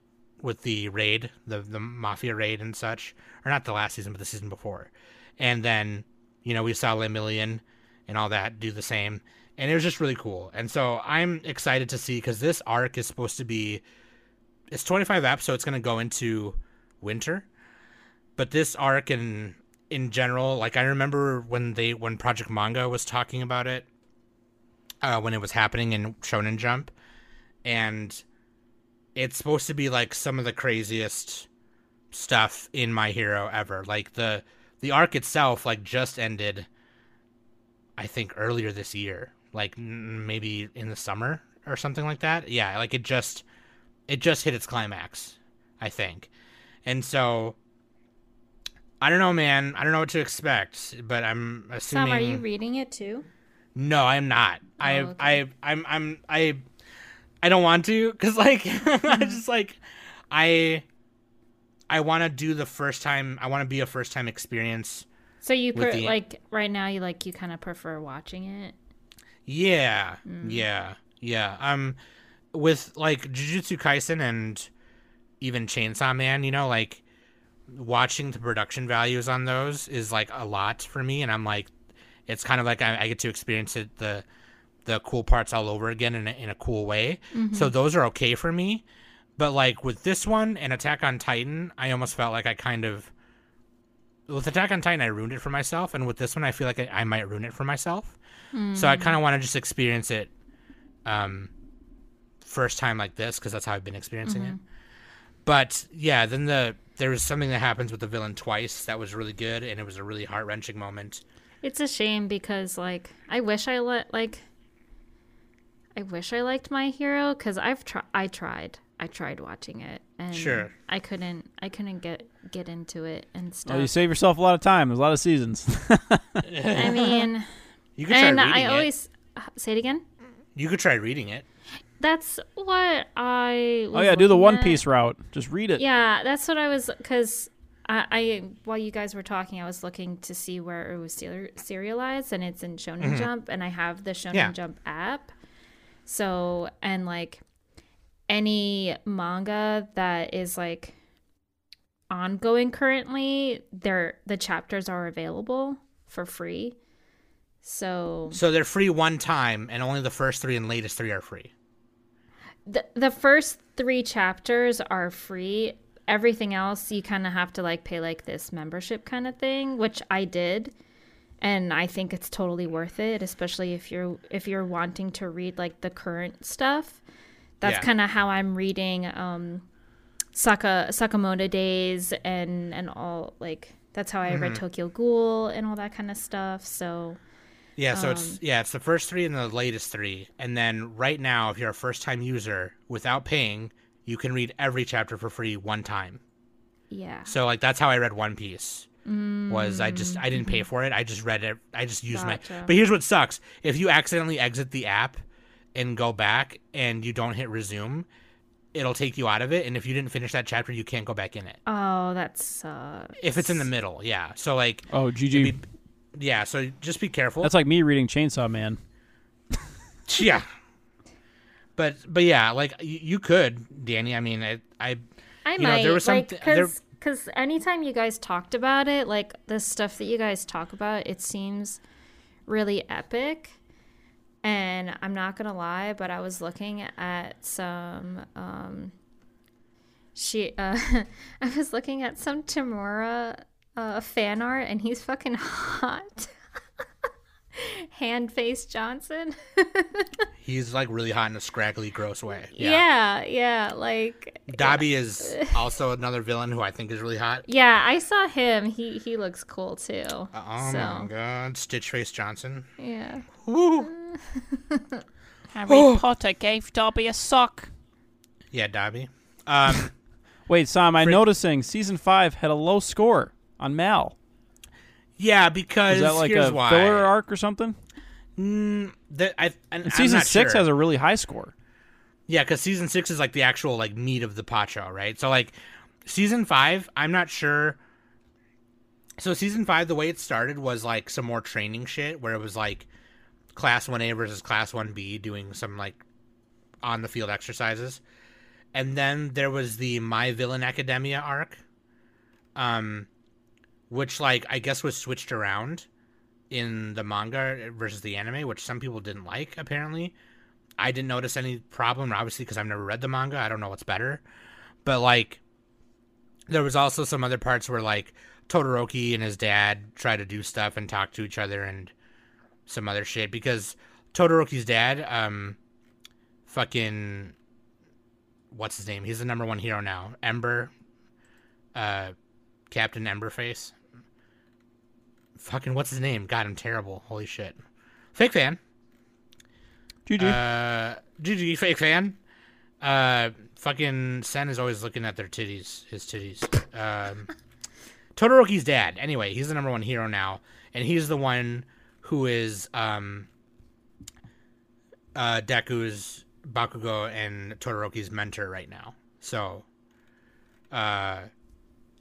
with the raid, the the mafia raid and such, or not the last season, but the season before, and then you know we saw Lemillion and all that do the same, and it was just really cool. And so I'm excited to see because this arc is supposed to be it's 25 eps, so it's gonna go into winter. But this arc in in general, like I remember when they when Project Manga was talking about it, uh, when it was happening in Shonen Jump, and it's supposed to be like some of the craziest stuff in My Hero ever. Like the the arc itself, like just ended. I think earlier this year, like maybe in the summer or something like that. Yeah, like it just it just hit its climax, I think. And so I don't know, man. I don't know what to expect, but I'm assuming Sam, are you reading it too? No, I'm not. Oh, I okay. I I'm I'm I I don't want to cuz like *laughs* I just like I I want to do the first time I want to be a first time experience. So you per- the- like right now you like you kind of prefer watching it. Yeah. Yeah. Yeah. Um with like Jujutsu Kaisen and even Chainsaw Man, you know, like watching the production values on those is like a lot for me and I'm like it's kind of like I, I get to experience it the the cool parts all over again in a, in a cool way. Mm-hmm. So those are okay for me. But like with this one and Attack on Titan, I almost felt like I kind of with Attack on Titan I ruined it for myself and with this one I feel like I, I might ruin it for myself. So I hmm. kind of want to just experience it um first time like this because that's how I've been experiencing it. Mm-hmm. But yeah, then the there was something that happens with the villain twice that was really good and it was a really heart wrenching moment. It's a shame because like I wish I let like I wish I liked my hero because I've tried I tried I tried watching it and Sure. I couldn't I couldn't get get into it and stuff. Oh, you save yourself a lot of time. There's a lot of seasons. I *laughs* mean, You could try and reading I it. always say it again. You could try reading it. That's what I. Was oh yeah, do the One at. Piece route. Just read it. Yeah, that's what I was because I, I while you guys were talking, I was looking to see where it was serialized, and it's in Shonen Jump, and I have the Shonen Mm-hmm. Yeah. Jump app. So and like any manga that is like ongoing currently, there the chapters are available for free. So So they're free one time and only the first 3 and latest 3 are free. the the first three chapters are free. Everything else you kind of have to like pay like this membership kind of thing, which I did, and I think it's totally worth it, especially if you're if you're wanting to read like the current stuff. That's Yeah. kind of how I'm reading um, Saka Sakamoto Days and and all like that's how I read Tokyo Ghoul and all that kind of stuff. So Yeah, so Um, it's yeah, it's the first 3 and the latest 3. And then right now if you're a first time user without paying, you can read every chapter for free one time. yeah, So like that's how I read One Piece. Was I just I didn't pay mm. for it. I just read it. I just used Gotcha. my. But here's what sucks: if you accidentally exit the app and go back and you don't hit resume, it'll take you out of it. And if you didn't finish that chapter, you can't go back in it. oh that sucks. If it's in the middle, yeah. So like, Oh, GG. yeah. So just be careful. That's like me reading Chainsaw Man. *laughs* yeah. But but yeah, like you, you could, Danny. I mean, I, I I you know, might there was some like th- there- because anytime you guys talked about it, like the stuff that you guys talk about, it seems really epic. And I'm not gonna lie, but I was looking at some um she uh *laughs* I was looking at some Tomura uh fan art and he's fucking hot. *laughs* Hand face Johnson. *laughs* he's like really hot in a scraggly, gross way. yeah, yeah, like Dabi is also another villain who I think is really hot. Yeah, I saw him. He he looks cool too. Oh my god, Stitch Face Johnson. yeah. Woo. *laughs* Harry Potter gave Dobby a sock. Yeah, Dobby. Um, *laughs* Wait, Sam, I'm Frick. noticing season five had a low score on Mal. Yeah, because Is that like here's a why. filler arc or something? Mm, that I, and season I'm not six sure. has a really high score. Yeah, because season six is like the actual like meat of the pacho, right? So like season five, I'm not sure. So season five, the way it started was like some more training shit, where it was like class one A versus class one B, doing some like on the field exercises, and then there was the My Villain Academia arc, um, which like I guess was switched around in the manga versus the anime, which some people didn't like apparently. I didn't notice any problem, obviously, because I've never read the manga. I don't know what's better. but like there was also some other parts where like Todoroki and his dad try to do stuff and talk to each other and some other shit because Todoroki's dad, um, fucking, what's his name? He's the number one hero now. Ember, uh, Captain Emberface. Fucking, what's his name? God, I'm terrible. Holy shit. Fake fan. GG. Uh, GG, fake fan. Uh, fucking Sen is always looking at their titties, his titties. Um, *laughs* Todoroki's dad. Anyway, he's the number one hero now, and he's the one who is um, uh, Deku's Bakugo and Todoroki's mentor right now. So, uh,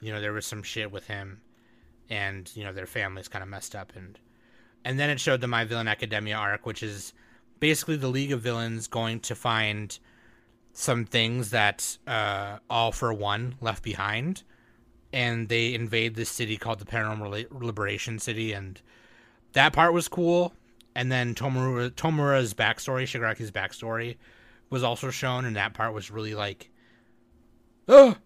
you know, there was some shit with him, and you know their family's kind of messed up, and and then it showed the My Villain Academia arc, which is basically the League of Villains going to find some things that uh, All for One left behind, and they invade this city called the Paranormal Liberation City, and that part was cool. And then Tomura, Tomura's backstory, Shigaraki's backstory, was also shown, and that part was really like, oh.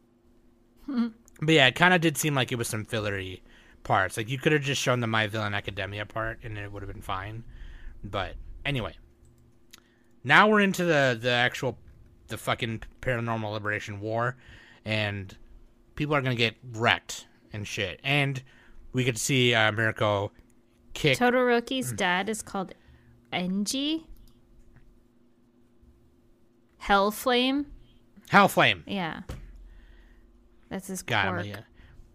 *gasps* but yeah, it kind of did seem like it was some fillery parts. Like you could have just shown the My Villain Academia part, and it would have been fine. But anyway, now we're into the the actual the fucking paranormal liberation war, and people are gonna get wrecked and shit. And we could see uh, Mirko kick. Todoroki's dad is called Enji. Hellflame. Hellflame. Yeah. That's his God, quirk. I'm, yeah.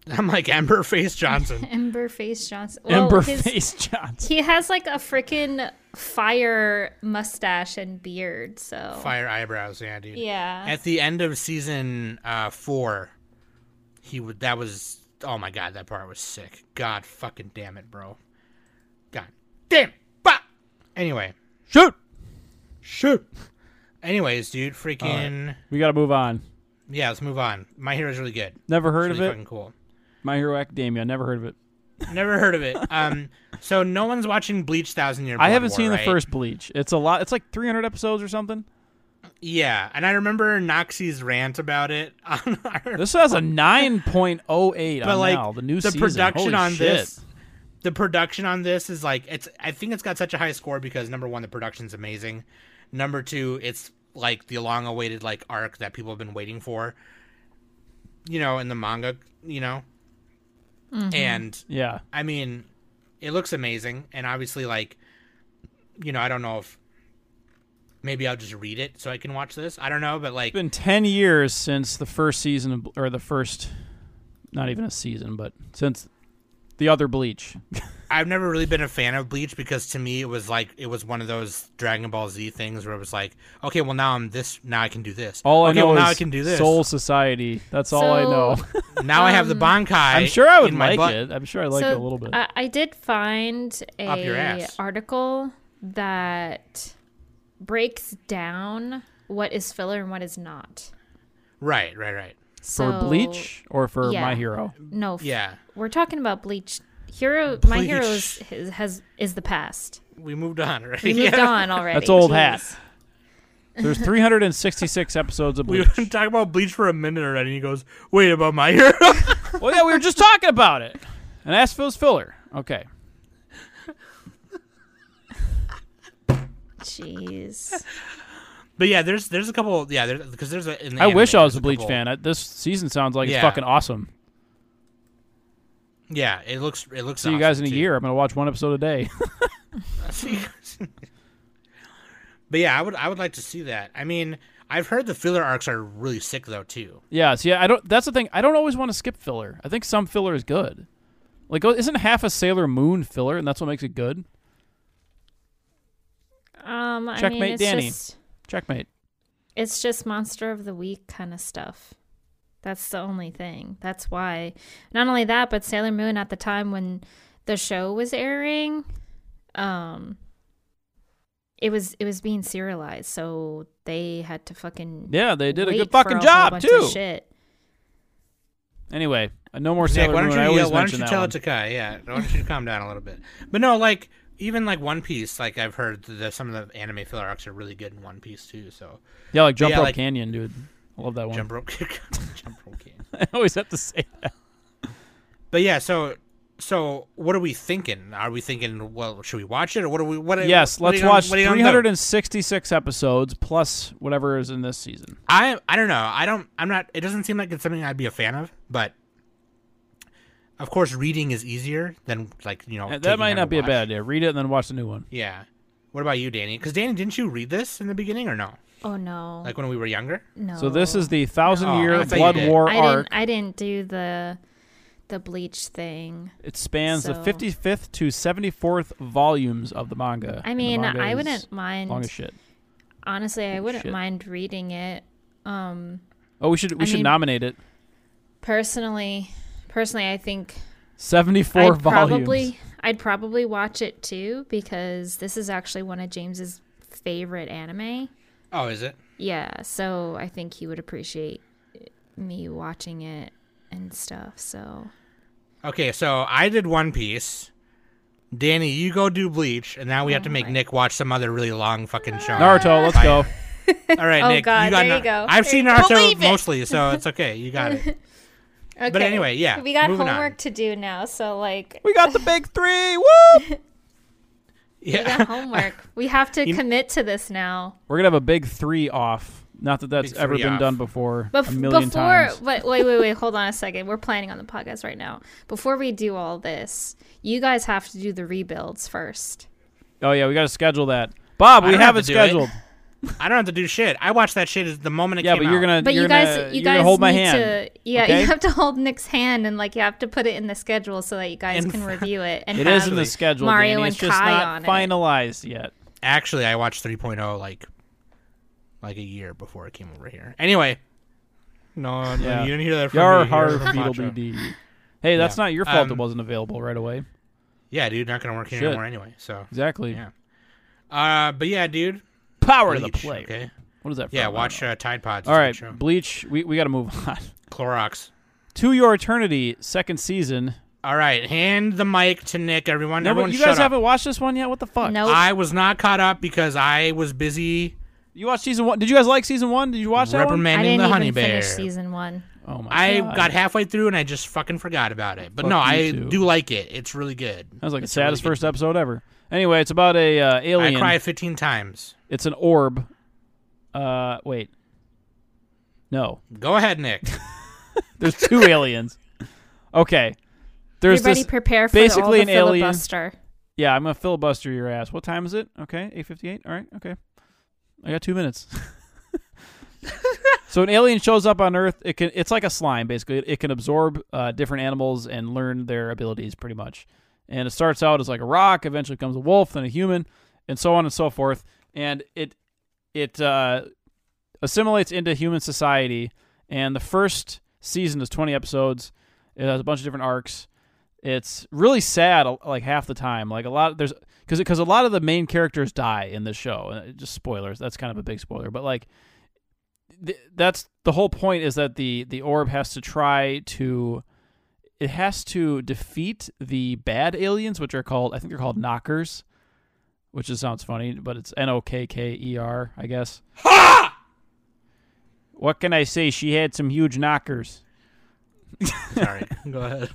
*laughs* I'm like Ember Face Johnson. *laughs* Ember Face Johnson. Well, Ember his- Face Johnson. He has like a freaking fire mustache and beard. So Fire eyebrows, yeah, dude. yeah. At the end of season uh, four, he would. That was. Oh my god, that part was sick. God fucking damn it, bro. God damn. Bah! Anyway, Shoot. shoot. Anyways, dude, freaking. We got to move on. Yeah, let's move on. My Hero's really good. Never heard It's of it. fucking cool. My Hero Academia. Never heard of it. Never heard of it. Um, so no one's watching Bleach Thousand Year. I haven't War, seen right? the first Bleach. It's a lot. It's like 300 episodes or something. Yeah, and I remember Noxie's rant about it *laughs* on our This has a *laughs* 9.08 but like now. The new the season. production Holy on shit. this the production on this is like it's i think it's got such a high score because number one the production's amazing number two it's like the long awaited like arc that people have been waiting for you know in the manga you know Mm-hmm. and Yeah. i mean it looks amazing and obviously like you know i don't know if maybe i'll just read it so i can watch this i don't know but like It's been 10 years since the first season of, or the first not even a season, but since the other Bleach. *laughs* I've never really been a fan of Bleach because to me it was like it was one of those Dragon Ball Z things where it was like, okay, well now I'm this, now I can do this. All I okay, know well is now I can do this. Soul Society. That's all I know. So- *laughs* now I have the Um, Bankai. I'm sure I would my like butt. it. I'm sure I like so it a little bit. I, I did find Up a article that breaks down what is filler and what is not. Right, right, right. for Bleach or for yeah. My Hero? No, f- Yeah, we're talking about Bleach. Hero, my Bleach. hero is, is has is the past. we moved on, *laughs* right? We moved yeah. on already. That's old Jeez. hat. There's 366 episodes of Bleach. We've Bleach. been talking about Bleach for a minute already. And he goes, "Wait about my hero." *laughs* well, yeah, we were just talking about it. And that's Phil's filler. Okay. Jeez. but yeah, there's there's a couple. Yeah, because there's a. In the I wish I was a Bleach couple- fan. I, this season sounds like Yeah. it's fucking awesome. Yeah, it looks it looks. See you guys in awesome, a too. year. I'm gonna watch one episode a day. *laughs* *laughs* See you guys. but yeah, I would I would like to see that. I mean, I've heard the filler arcs are really sick though too. yeah. See, I don't. That's the thing. I don't always want to skip filler. I think some filler is good. Like, oh, isn't half a Sailor Moon filler, and that's what makes it good? Um, I mean, Checkmate, it's Danny. just Checkmate. it's just monster of the week kind of stuff. That's the only thing. That's why. Not only that, but Sailor Moon at the time when the show was airing, um, it was it was being serialized, so they had to fucking Yeah, they did a good fucking whole job too. Shit. Anyway, uh, no more Nick, Sailor why don't Moon. you, I yeah, why don't you tell one. it to Kai? Yeah, why don't you calm down a little bit? But no, like even like One Piece, like I've heard that some of the anime filler arcs are really good in One Piece too. So Yeah, like Jump yeah, Rope like- Canyon, dude. I love that one. Jump rope kick. *laughs* Jump rope kick. *laughs* I always have to say that. But yeah, so so what are we thinking? Are we thinking? Well, should we watch it or what are we? What? Yes, what are let's watch what are you gonna 366 episodes plus whatever is in this season. I I don't know. I don't. I'm not. It doesn't seem like it's something I'd be a fan of. But of course, reading is easier than like you know. That might not to be a bad idea. Read it and then watch the new one. Yeah. What about you, Danny? Because Danny, didn't you read this in the beginning or no? Oh no. Like when we were younger? no. So this is the Thousand Oh, Year I thought you Blood. War I arc. didn't I didn't do the the bleach thing. It spans the 55th to 74th volumes of the manga. I mean, manga I wouldn't mind long as shit. honestly, I wouldn't shit. mind reading it. Um Oh, we should we I should mean- nominate it. personally personally I think 74 I'd volumes. probably I'd probably watch it too because this is actually one of James's favorite anime. Oh, is it? Yeah, so I think he would appreciate me watching it and stuff. So Okay, so I did One Piece. Danny, you go do Bleach, and now we have to make Alright. Nick watch some other really long fucking show. Naruto, let's go. *laughs* All right, Oh, Nick. God, you got there you go. I've There seen you- Naruto Believe it. mostly, so it's *laughs* okay. You got it. okay. But anyway, yeah, we got moving on. homework to do now. So like, We got the big 3. Woo! *laughs* we Yeah. got homework. *laughs* we have to You- commit to this now. We're going to have a big 3 off. Not that that's Big ever been off. done before Bef- a million before, times. *laughs* wait, wait, wait, wait, hold on a second. We're planning on the podcast right now. Before we do all this, you guys have to do the rebuilds first. Oh yeah, we got to schedule that. Bob, I we have have it to do it. Scheduled. I don't have to do shit. I watched that shit as the moment it Yeah, came but you're out. gonna But you're you guys, gonna, you are guys gonna hold my need hand. to, yeah, okay? you have to hold Nick's hand and like you have to put it in the schedule so that you guys In can fact- review it. And It have is in the schedule, Mario Danny. and It's just Kai not on it. finalized yet. Actually, I watched 3.0 like like a year before it came over here. Anyway, no, no Yeah. you didn't hear that from Your me. You heard it hard from. BD. Hey, that's Yeah. not your fault. it Um, wasn't available right away. Yeah, dude, not gonna work here Shit. anymore anyway. So, Exactly. yeah. Uh, but yeah, dude. Power to the Bleach, player. Okay. What is that? Yeah, from? Watch uh, Tide Pods. All It's a right, good show. Bleach. We we got to move *laughs* on Clorox. to your eternity. Second season. All right, hand the mic to Nick. Everyone, No, everyone, you shut guys up. haven't watched this one yet. What the fuck? Nope. I was not caught up because I was busy You watched season one? Did you guys like season one? Did you watch that one? I reprimanding didn't the even honey bear. finish season one. Oh my I god! got halfway through and I just fucking forgot about it. But Fuck no, I too. do like it. It's really good. That was like the It's a really saddest good- first episode ever. Anyway, it's about a uh, alien. I cried 15 times. It's an orb. Uh, wait. No, Go ahead, Nick. *laughs* there's two aliens. Okay, there's Everybody this. prepare for basically all the an alien. filibuster. Yeah, I'm gonna filibuster your ass. What time is it? Okay, eight fifty-eight. All right, okay. I got two minutes. *laughs* so an alien shows up on Earth. It can. It's like a slime, basically. It, it can absorb uh, different animals and learn their abilities, pretty much. And it starts out as like a rock, eventually becomes a wolf, then a human, and so on and so forth. And it it uh, assimilates into human society. And the first season is 20 episodes. It has a bunch of different arcs. It's really sad, uh, like half the time. Like a lot, there's because because a lot of the main characters die in this show. And just spoilers. That's kind of a big spoiler, but like th- that's the whole point is that the the orb has to try to it has to defeat the bad aliens, which are called I think they're called knockers, which just sounds funny, but it's N O K K E R, I guess. What can I say? She had some huge knockers. Sorry. *laughs* Go ahead.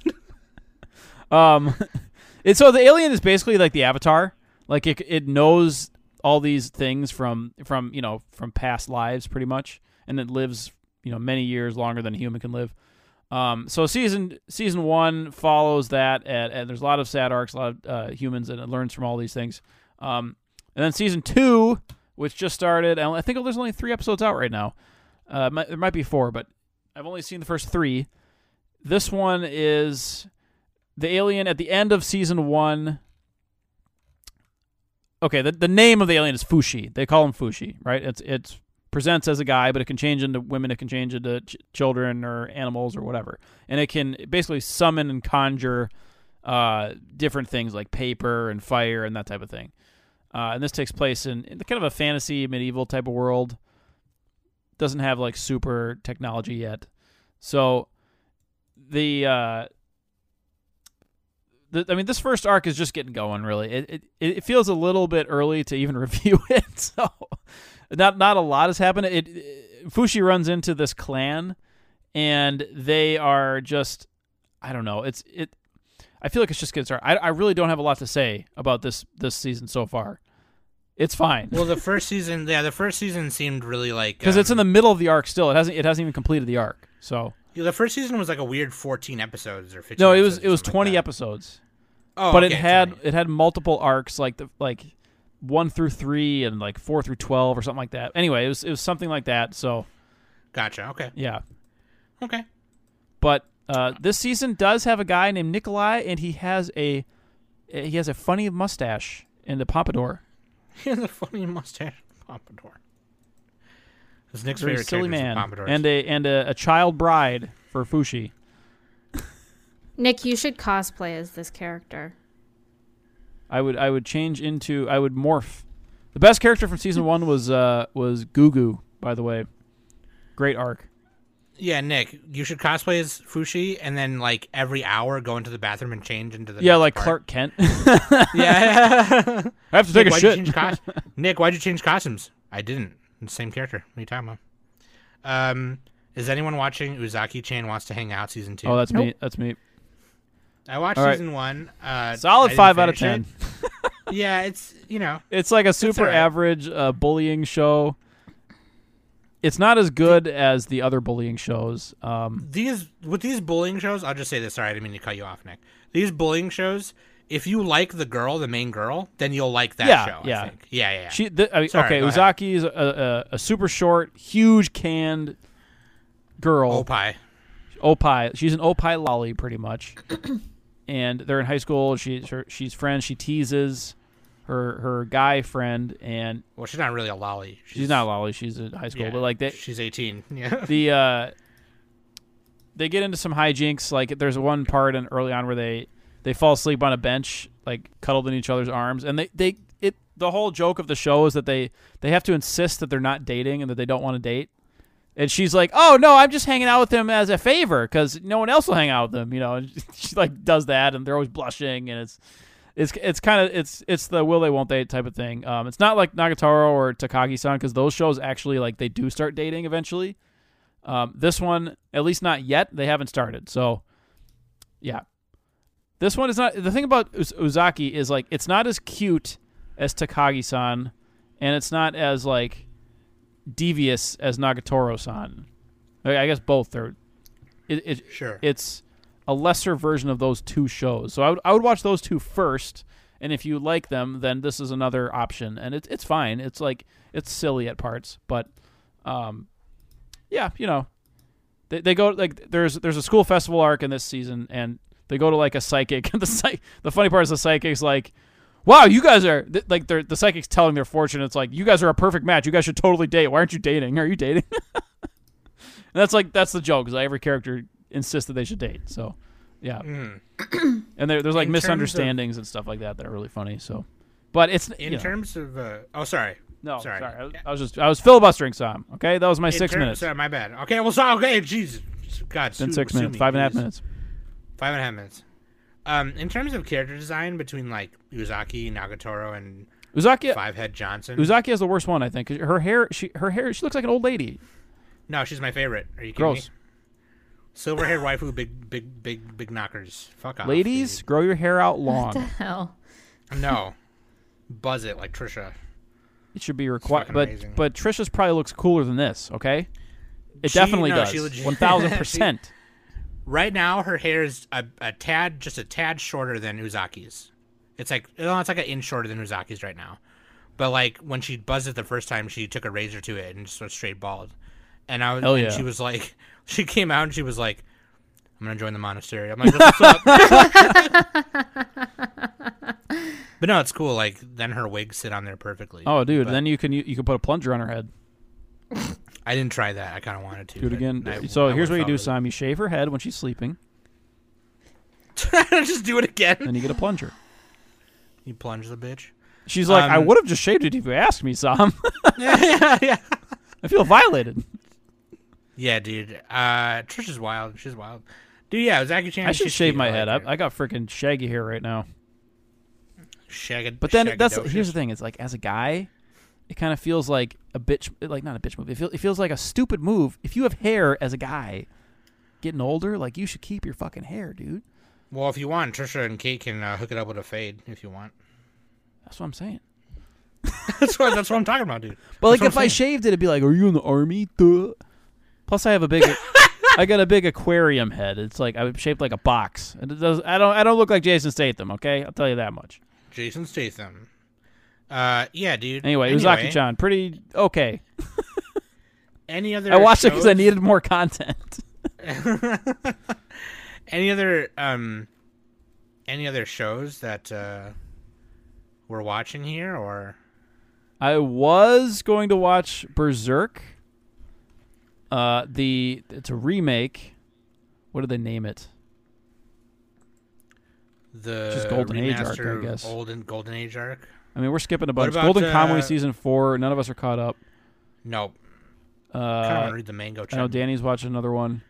Um, *laughs* and so the alien is basically like the Avatar. Like it, it knows all these things from from you know from past lives, pretty much, and it lives you know many years longer than a human can live. Um, so season season one follows that, and, and there's a lot of sad arcs, a lot of uh, humans, and it learns from all these things. Um, and then season two, which just started, I think there's only three episodes out right now. Uh, there might be four, but I've only seen the first three. This one is the alien at the end of season one. Okay, the, the name of the alien is Fushi. They call him Fushi, right? It's it's presents as a guy, but it can change into women. It can change into ch- children or animals or whatever, and it can basically summon and conjure uh, different things like paper and fire and that type of thing. Uh, and this takes place in, in kind of a fantasy medieval type of world. Doesn't have like super technology yet, so the uh, the, I mean, this first arc is just getting going. Really, it, it it feels a little bit early to even *laughs* review it. So, not not a lot has happened. It, it Fushi runs into this clan, and they are just I don't know. It's it. I feel like it's just getting started. I I really don't have a lot to say about this this season so far. It's fine Well, the first season, yeah, the first season seemed really like because it's in um, the middle of the arc still. It hasn't it hasn't even completed the arc. So yeah, the first season was like a weird fourteen episodes or fifteen. no, it was it was something like twenty episodes, Oh, but it had 20. it had multiple arcs like the like one through three and like four through twelve or something like that. Anyway, it was it was something like that. So Gotcha. Okay. yeah, Okay. but uh, this season does have a guy named Nikolai, and he has a he has a funny mustache and a pompadour. *laughs* He has a funny mustache, pompadour. It's Nick's Very favorite silly man, and a and a, a child bride for Fushi. Nick, you should cosplay as this character. I would I would change into I would morph. The best character from season one was uh was Gugu. By the way, great arc. Yeah, Nick, you should cosplay as Fushi, and then like every hour go into the bathroom and change into the Yeah, next like part. Clark Kent. *laughs* Yeah. I have to take Nick, a why'd shit. change cos- Nick, why'd you change costumes? I didn't. It's the same character. What are you talking about? Um, is anyone watching Uzaki Chan Wants to Hang Out season two? Oh, that's me. That's me. I watched All right. season one. Uh, I Solid five out of ten. it. *laughs* yeah, it's you know It's like a super alright. average uh, bullying show. It's not as good as the other bullying shows. Um, these with these bullying shows. I'll just say this. Sorry, I didn't mean to cut you off, Nick. These bullying shows. If you like the girl, the main girl, then you'll like that Yeah, show. yeah. I think. Yeah, yeah. yeah. she, th- I mean, Sorry, okay, go ahead. Uzaki is a, a, a super short, huge canned girl. Opie. Opie. She's an Opie lolly, pretty much. *coughs* and they're in high school. She's her, she's friends. She teases her her guy friend, and Well, she's not really a lolly. she's, not a lolly. She's a high school, yeah, but like they she's eighteen. *laughs* Yeah. the uh, they get into some hijinks. Like there's one part in early on where they they fall asleep on a bench, like cuddled in each other's arms, and they they it the whole joke of the show is that they they have to insist that they're not dating and that they don't want to date. And she's like, "Oh no, I'm just hanging out with him as a favor because no one else will hang out with them." You know, and *laughs* she like does that, and they're always blushing, and it's it's it's kind of it's it's the will they won't they type of thing. Um, it's not like Nagatoro or Takagi-san because those shows actually like they do start dating eventually. Um, this one, at least not yet, they haven't started. So, yeah, this one is not. The thing about Uz- Uzaki is like it's not as cute as Takagi-san, and it's not as like devious as Nagatoro-san. I I guess both are. It, it Sure. it's a lesser version of those two shows. So I would I would watch those two first, and if you like them, then this is another option, and it's it's fine. It's like it's silly at parts, but um, yeah, you know, they they go like there's there's a school festival arc in this season, and they go to like a psychic. *laughs* and the psych the funny part is the psychic's like. Wow, you guys are th- like they're, the psychic's telling their fortune. It's like you guys are a perfect match. You guys should totally date. Why aren't you dating? *laughs* Are you dating? *laughs* And that's like that's the joke. Is like every character insists that they should date. So, yeah. Mm. *clears throat* And there, there's like In terms of- misunderstandings and stuff like that that are really funny. So, but it's In you know, terms of, uh, oh, sorry. no, sorry. sorry, I, was, I was just I was filibustering some. Okay, that was my In six minutes. Sorry, my bad. Okay, well, so okay, Jesus, God, Then six minutes, me, five and a half minutes. Five and a half minutes. Um, in terms of character design between like Uzaki, Nagatoro, and Uzaki Five Head Johnson. Uzaki has the worst one, I think. Her hair, she her hair, she looks like an old lady. no, she's my favorite. Are you kidding Gross. me? Silver haired waifu, big, big, big, big knockers. Fuck off, Ladies, grow your hair out *laughs* long. What the Hell. No, buzz it like Trisha. It should be required. But amazing. but Trisha's probably looks cooler than this. Okay, it She- definitely no, does. One thousand percent. *laughs* Right now, her hair is a, a tad, just a tad shorter than Uzaki's. It's like, no, it's like an inch shorter than Uzaki's right now. But like when she buzzed it the first time, she took a razor to it and just went straight bald. And I was, Hell and yeah. she was like, she came out and she was like, "I'm gonna join the monastery." I'm like, "What's up?" *laughs* but no, it's cool. Like then her wigs sit on there perfectly. Oh, dude, But then you can you, you can put a plunger on her head. I didn't try that. I kind of wanted to. Do it again. I- so I here's what you do, Sam. You shave her head when she's sleeping, *laughs* just do it again. then you get a plunger. You plunge the bitch. She's like, I Um, would have just shaved it if you asked me, Sam. *laughs* yeah, yeah, yeah. I feel violated. Yeah, dude. Uh, Trisha's wild. She's wild. Dude, yeah, Zaki Chan. I should shave my like head. I. I got freaking shaggy hair right now. Shagged. But then that's here's the thing. It's like as a guy, it kind of feels like a bitch, like not a bitch move. It, feel, it feels like a stupid move. If you have hair as a guy, getting older, like you should keep your fucking hair, dude. Well, if you want, Trisha and Kate can uh, hook it up with a fade if you want. That's what I'm saying. *laughs* that's what that's what I'm talking about, dude. But like, if I shaved it, it'd be like, "Are you in the army?" Duh. Plus, I have a big, *laughs* I got a big aquarium head. It's like I'm shaped like a box, and it does. I don't. I don't look like Jason Statham. Okay, I'll tell you that much. Jason Statham. Uh, yeah, dude. Anyway, anyway Uzaki-chan, pretty okay. *laughs* Any other? I watched it because I needed more content. *laughs* Any other um, any other shows that uh, we're watching here, or I was going to watch Berserk. Uh, the it's a remake. What do they name it? the Just Golden Age arc, I guess. Golden Golden Age arc? I mean, we're skipping a bunch. about, Golden uh, season four. None of us are caught up. No, I kind of want Uh, to read the mango. I know Danny's watching another one.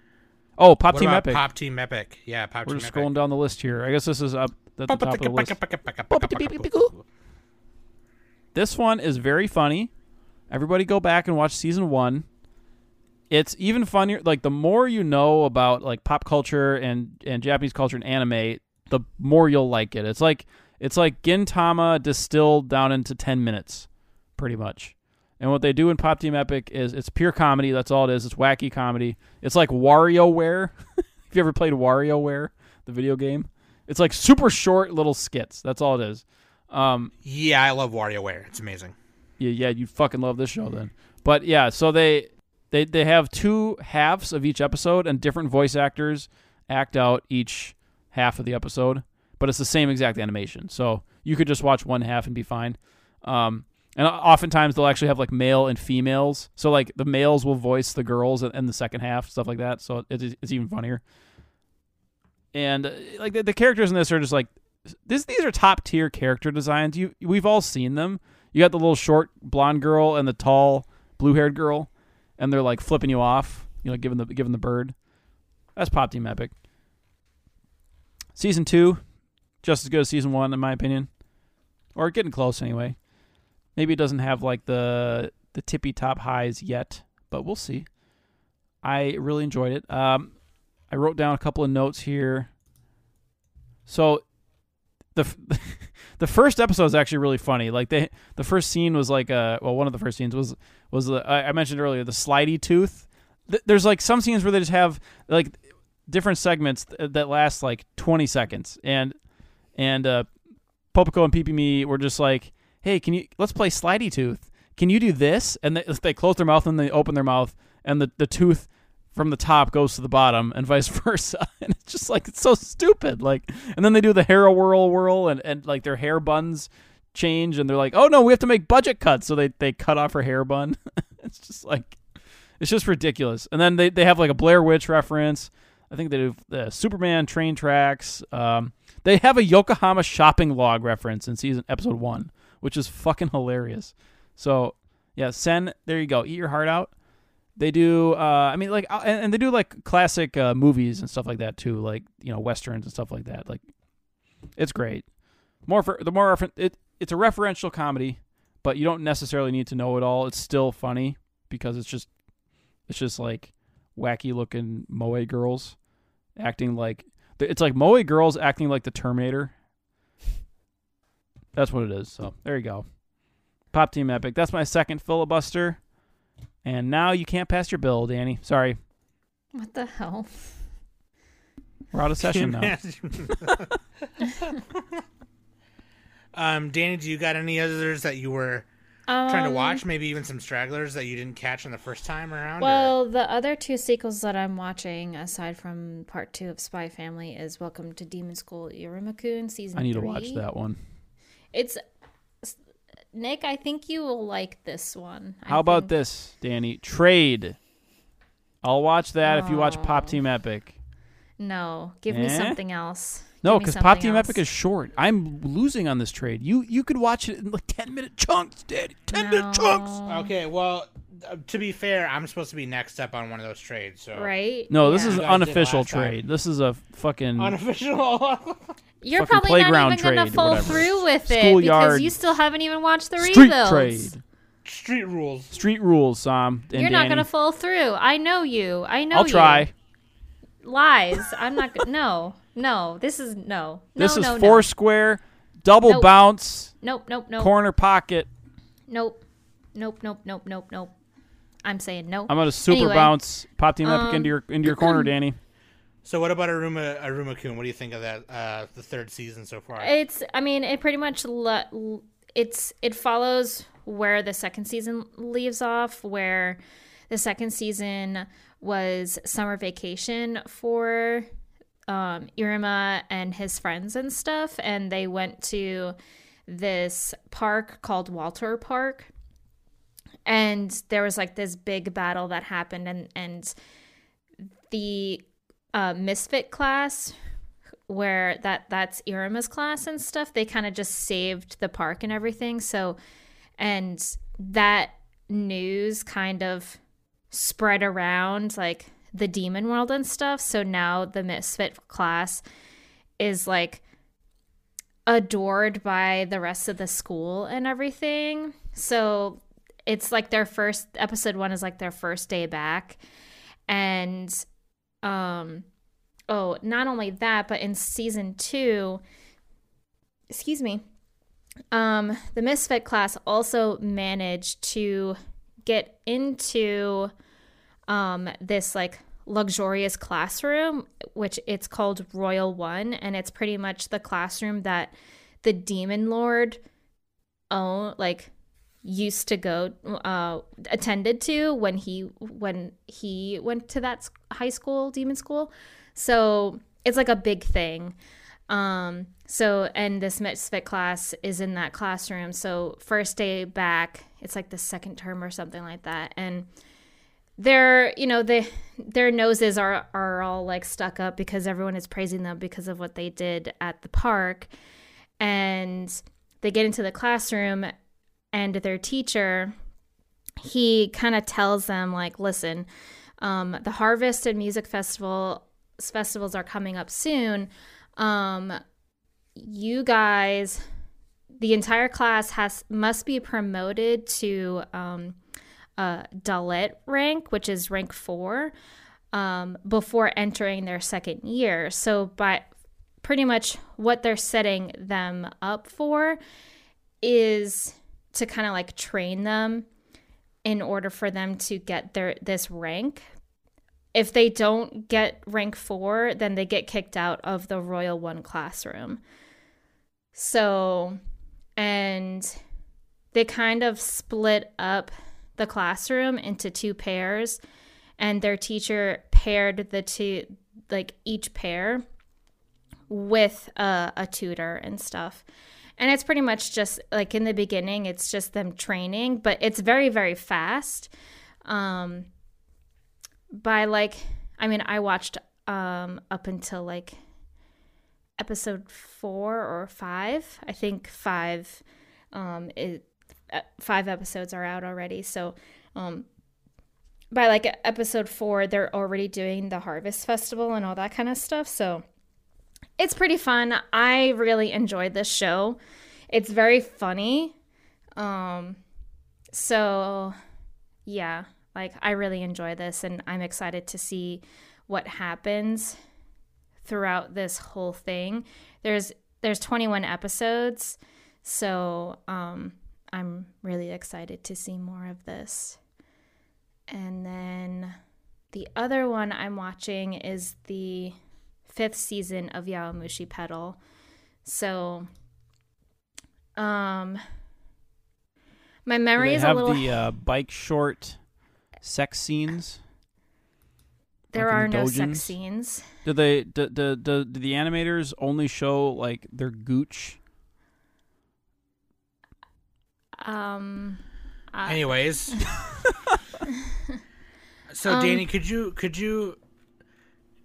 Oh, Pop What Team Epic. Pop Team Epic. Yeah, Pop We're Team just Epic. scrolling down the list here. I guess this is up at the top of the list. This one is very funny. Everybody go back and watch season one. It's even funnier. Like the more you know about like pop culture and and Japanese culture and anime, the more you'll like it. It's like it's like Gintama distilled down into ten minutes, pretty much. And what they do in Pop Team Epic is it's pure comedy. That's all it is. It's wacky comedy. It's like WarioWare. *laughs* Have you ever played WarioWare, the video game? It's like super short little skits. That's all it is. Um, Yeah, I love WarioWare. It's amazing. yeah, yeah, you fucking love this show then. But yeah, so they they they have two halves of each episode, and different voice actors act out each half of the episode. But it's the same exact animation, so you could just watch one half and be fine. Um, and oftentimes they'll actually have like male and females, so like the males will voice the girls in- the second half, stuff like that. So it is, it's even funnier. And uh, like the, the characters in this are just like this. These are top tier character designs. You we've all seen them. You got the little short blonde girl and the tall blue haired girl, and they're like flipping you off. You know, giving the giving the bird. That's Pop Team Epic. Season two, just as good as season one in my opinion, or getting close anyway. Maybe it doesn't have like the the tippy top highs yet, but we'll see. I really enjoyed it. Um, I wrote down a couple of notes here. So, the *laughs* the first episode is actually really funny. Like they, the first scene was like uh well, one of the first scenes was was the I mentioned earlier the slidey tooth. Th- There's like some scenes where they just have like different segments th- that last like 20 seconds, and and uh, Popuko and Pipimi were just like, hey, can you let's play slidey tooth? Can you do this? And they, they close their mouth and they open their mouth, and the the tooth from the top goes to the bottom and vice *laughs* versa. And it's just like it's so stupid. Like and then they do the hair whirl whirl and, and like their hair buns change and they're like oh no we have to make budget cuts. So they, they cut off her hair bun. *laughs* It's just like it's just ridiculous. And then they, they have like a blair witch reference. I think they do the superman train tracks. Um, they have a yokohama shopping log reference in season episode one which is fucking hilarious. So yeah sen there you go. Eat your heart out they do uh i mean like uh, and, and they do like classic uh, movies and stuff like that too like you know westerns and stuff like that like it's great. More for the more refer- it it's a referential comedy but you don't necessarily need to know it all. It's still funny because it's just it's just like wacky looking moe girls acting like it's like moe girls acting like the terminator. That's what it is so there you go. Pop team epic. That's my second filibuster and now you can't pass your bill, Danny. Sorry. What the hell? We're out of session now. *laughs* um, Danny, do you got any others that you were trying to Um, watch? Maybe even some stragglers that you didn't catch on the first time around? or- Well, the other two sequels that I'm watching, aside from part two of Spy Family, is Welcome to Demon School Iruma-kun season. I need to watch that one. It's Nick. I think you will like this one. I How about think- this, Danny? Trade. I'll watch that if you watch Pop Oh. Team Epic. No, give me Eh? something else. No, because Pop Team else. Epic is short. I'm losing on this trade. You you could watch it in like ten minute chunks, Danny. Ten minute chunks. Okay, well, uh, to be fair, I'm supposed to be next up on one of those trades. So Right? No, this Yeah. is an unofficial last time. trade. This is a fucking unofficial. *laughs* *laughs* You're fucking probably not even gonna fall whatever. through with it Schoolyard because you still haven't even watched the street rebuilds. trade. Street rules. Street rules, Sam. And You're not gonna fall through. I know you. I know you. I'll try. Lies. I'm not. go- no. No. This is no. No. This is no, four no. square, double Nope. bounce, Nope. Nope. Nope. corner pocket. Nope. Nope. Nope. Nope. Nope. Nope. I'm saying no. I'm gonna super Anyway, bounce pop the epic um, into your into your corner, *clears throat* Danny. So what about Iruma Iruma-kun? What do you think of that? Uh, the third season so far. It's. I mean, it pretty much. Le- it's. It follows where the second season leaves off. Where the second season was summer vacation for um, Iruma and his friends and stuff, and they went to this park called Walter Park, and there was like this big battle that happened, and and the uh, misfit class where that that's Iruma's class and stuff, they kind of just saved the park and everything. So, and that news kind of spread around like the demon world and stuff. So now the misfit class is like adored by the rest of the school and everything. So it's like their first episode one is like their first day back. And um oh, not only that, but in season two, excuse me, um, the Misfit class also managed to get into um, this like luxurious classroom, which it's called Royal One, and it's pretty much the classroom that the Demon Lord own like used to go uh attended to when he when he went to that high school demon school. So it's like a big thing. Um so and this misfit class is in that classroom. So first day back it's like the second term or something like that. And their you know they their noses are are all like stuck up because everyone is praising them because of what they did at the park. And they get into the classroom and their teacher he kind of tells them like listen um, the harvest and music festival festivals are coming up soon um, you guys the entire class has must be promoted to um, Dalet rank, which is rank four, um, before entering their second year. So, by pretty much what they're setting them up for is to kind of like train them in order for them to get their this rank. If they don't get rank four, then they get kicked out of the Royal One classroom. So, and they kind of split up the classroom into two pairs, and their teacher paired the two, like each pair, with a, a tutor and stuff. And it's pretty much just like in the beginning, it's just them training, but it's very, very fast. Um, by like, I mean, I watched um, up until like episode four or five. I think five. Um, it, uh, five episodes are out already. So, um, by like episode four, they're already doing the Harvest Festival and all that kind of stuff. So, it's pretty fun. I really enjoyed this show. It's very funny. Um, so yeah, like I really enjoy this and I'm excited to see what happens throughout this whole thing. There's there's 21 episodes. So, um I'm really excited to see more of this. And then the other one I'm watching is the fifth season of Yowamushi Pedal. So, um, my Do memory they is a have little. the uh, bike short sex scenes. there like are the no sex scenes. Do they? Do, do, do, do the animators only show like their gooch? Um, uh, Anyways, *laughs* so Um, Danny, could you could you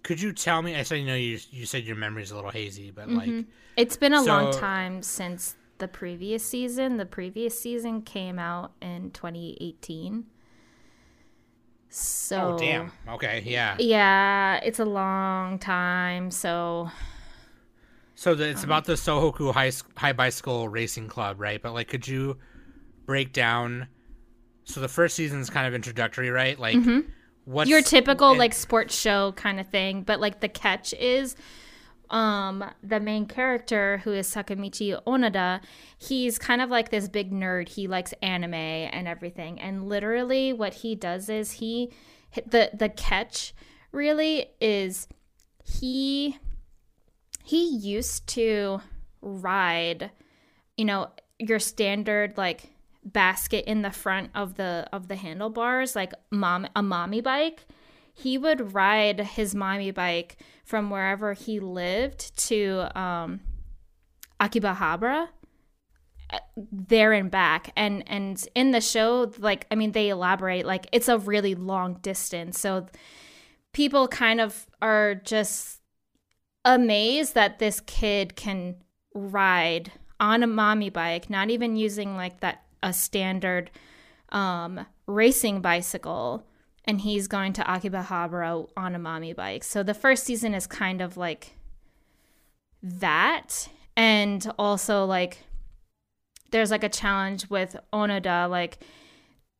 could you tell me? I said you know you you said your memory's a little hazy, but like Mm-hmm. it's been a long time since the previous season. The previous season came out in 2018. So oh damn, okay, yeah. Yeah, it's a long time. So So the, Um, it's about the Sohoku High High Bicycle Racing Club, right? But like, could you break down So the first season is kind of introductory, right? Like, what's. Your typical like sports show kind of thing, but like the catch is um the main character who is Sakamichi Onoda, he's kind of like this big nerd. He likes anime and everything. And literally what he does is he the the catch really is he he used to ride you know your standard like basket in the front of the of the handlebars like mom a mommy bike he would ride his mommy bike from wherever he lived to um akibahabra uh, there and back. And and in the show like i mean they elaborate like it's a really long distance. So people kind of are just amazed that this kid can ride on a mommy bike, not even using like that a standard um, racing bicycle, and he's going to Akibahabara on a mommy bike. So the first season is kind of like that, and also like there's like a challenge with Onoda, like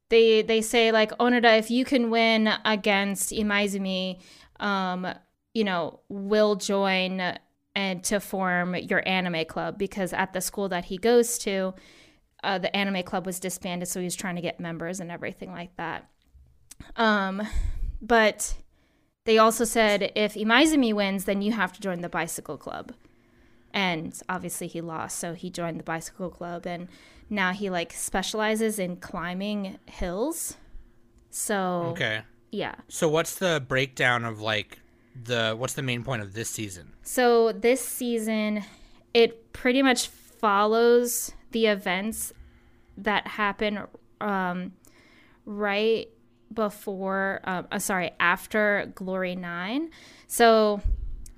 they they say like Onoda, if you can win against Imaizumi, um, you know, will join and to form your anime club because at the school that he goes to, uh, the anime club was disbanded, so he was trying to get members and everything like that. Um, but they also said if Imaizumi wins, then you have to join the bicycle club. And obviously he lost, so he joined the bicycle club and now he like specializes in climbing hills. So Okay. yeah. So what's the breakdown of like the what's the main point of this season? So this season, it pretty much follows the events that happen um, right before, um, uh, sorry, after Glory Line. So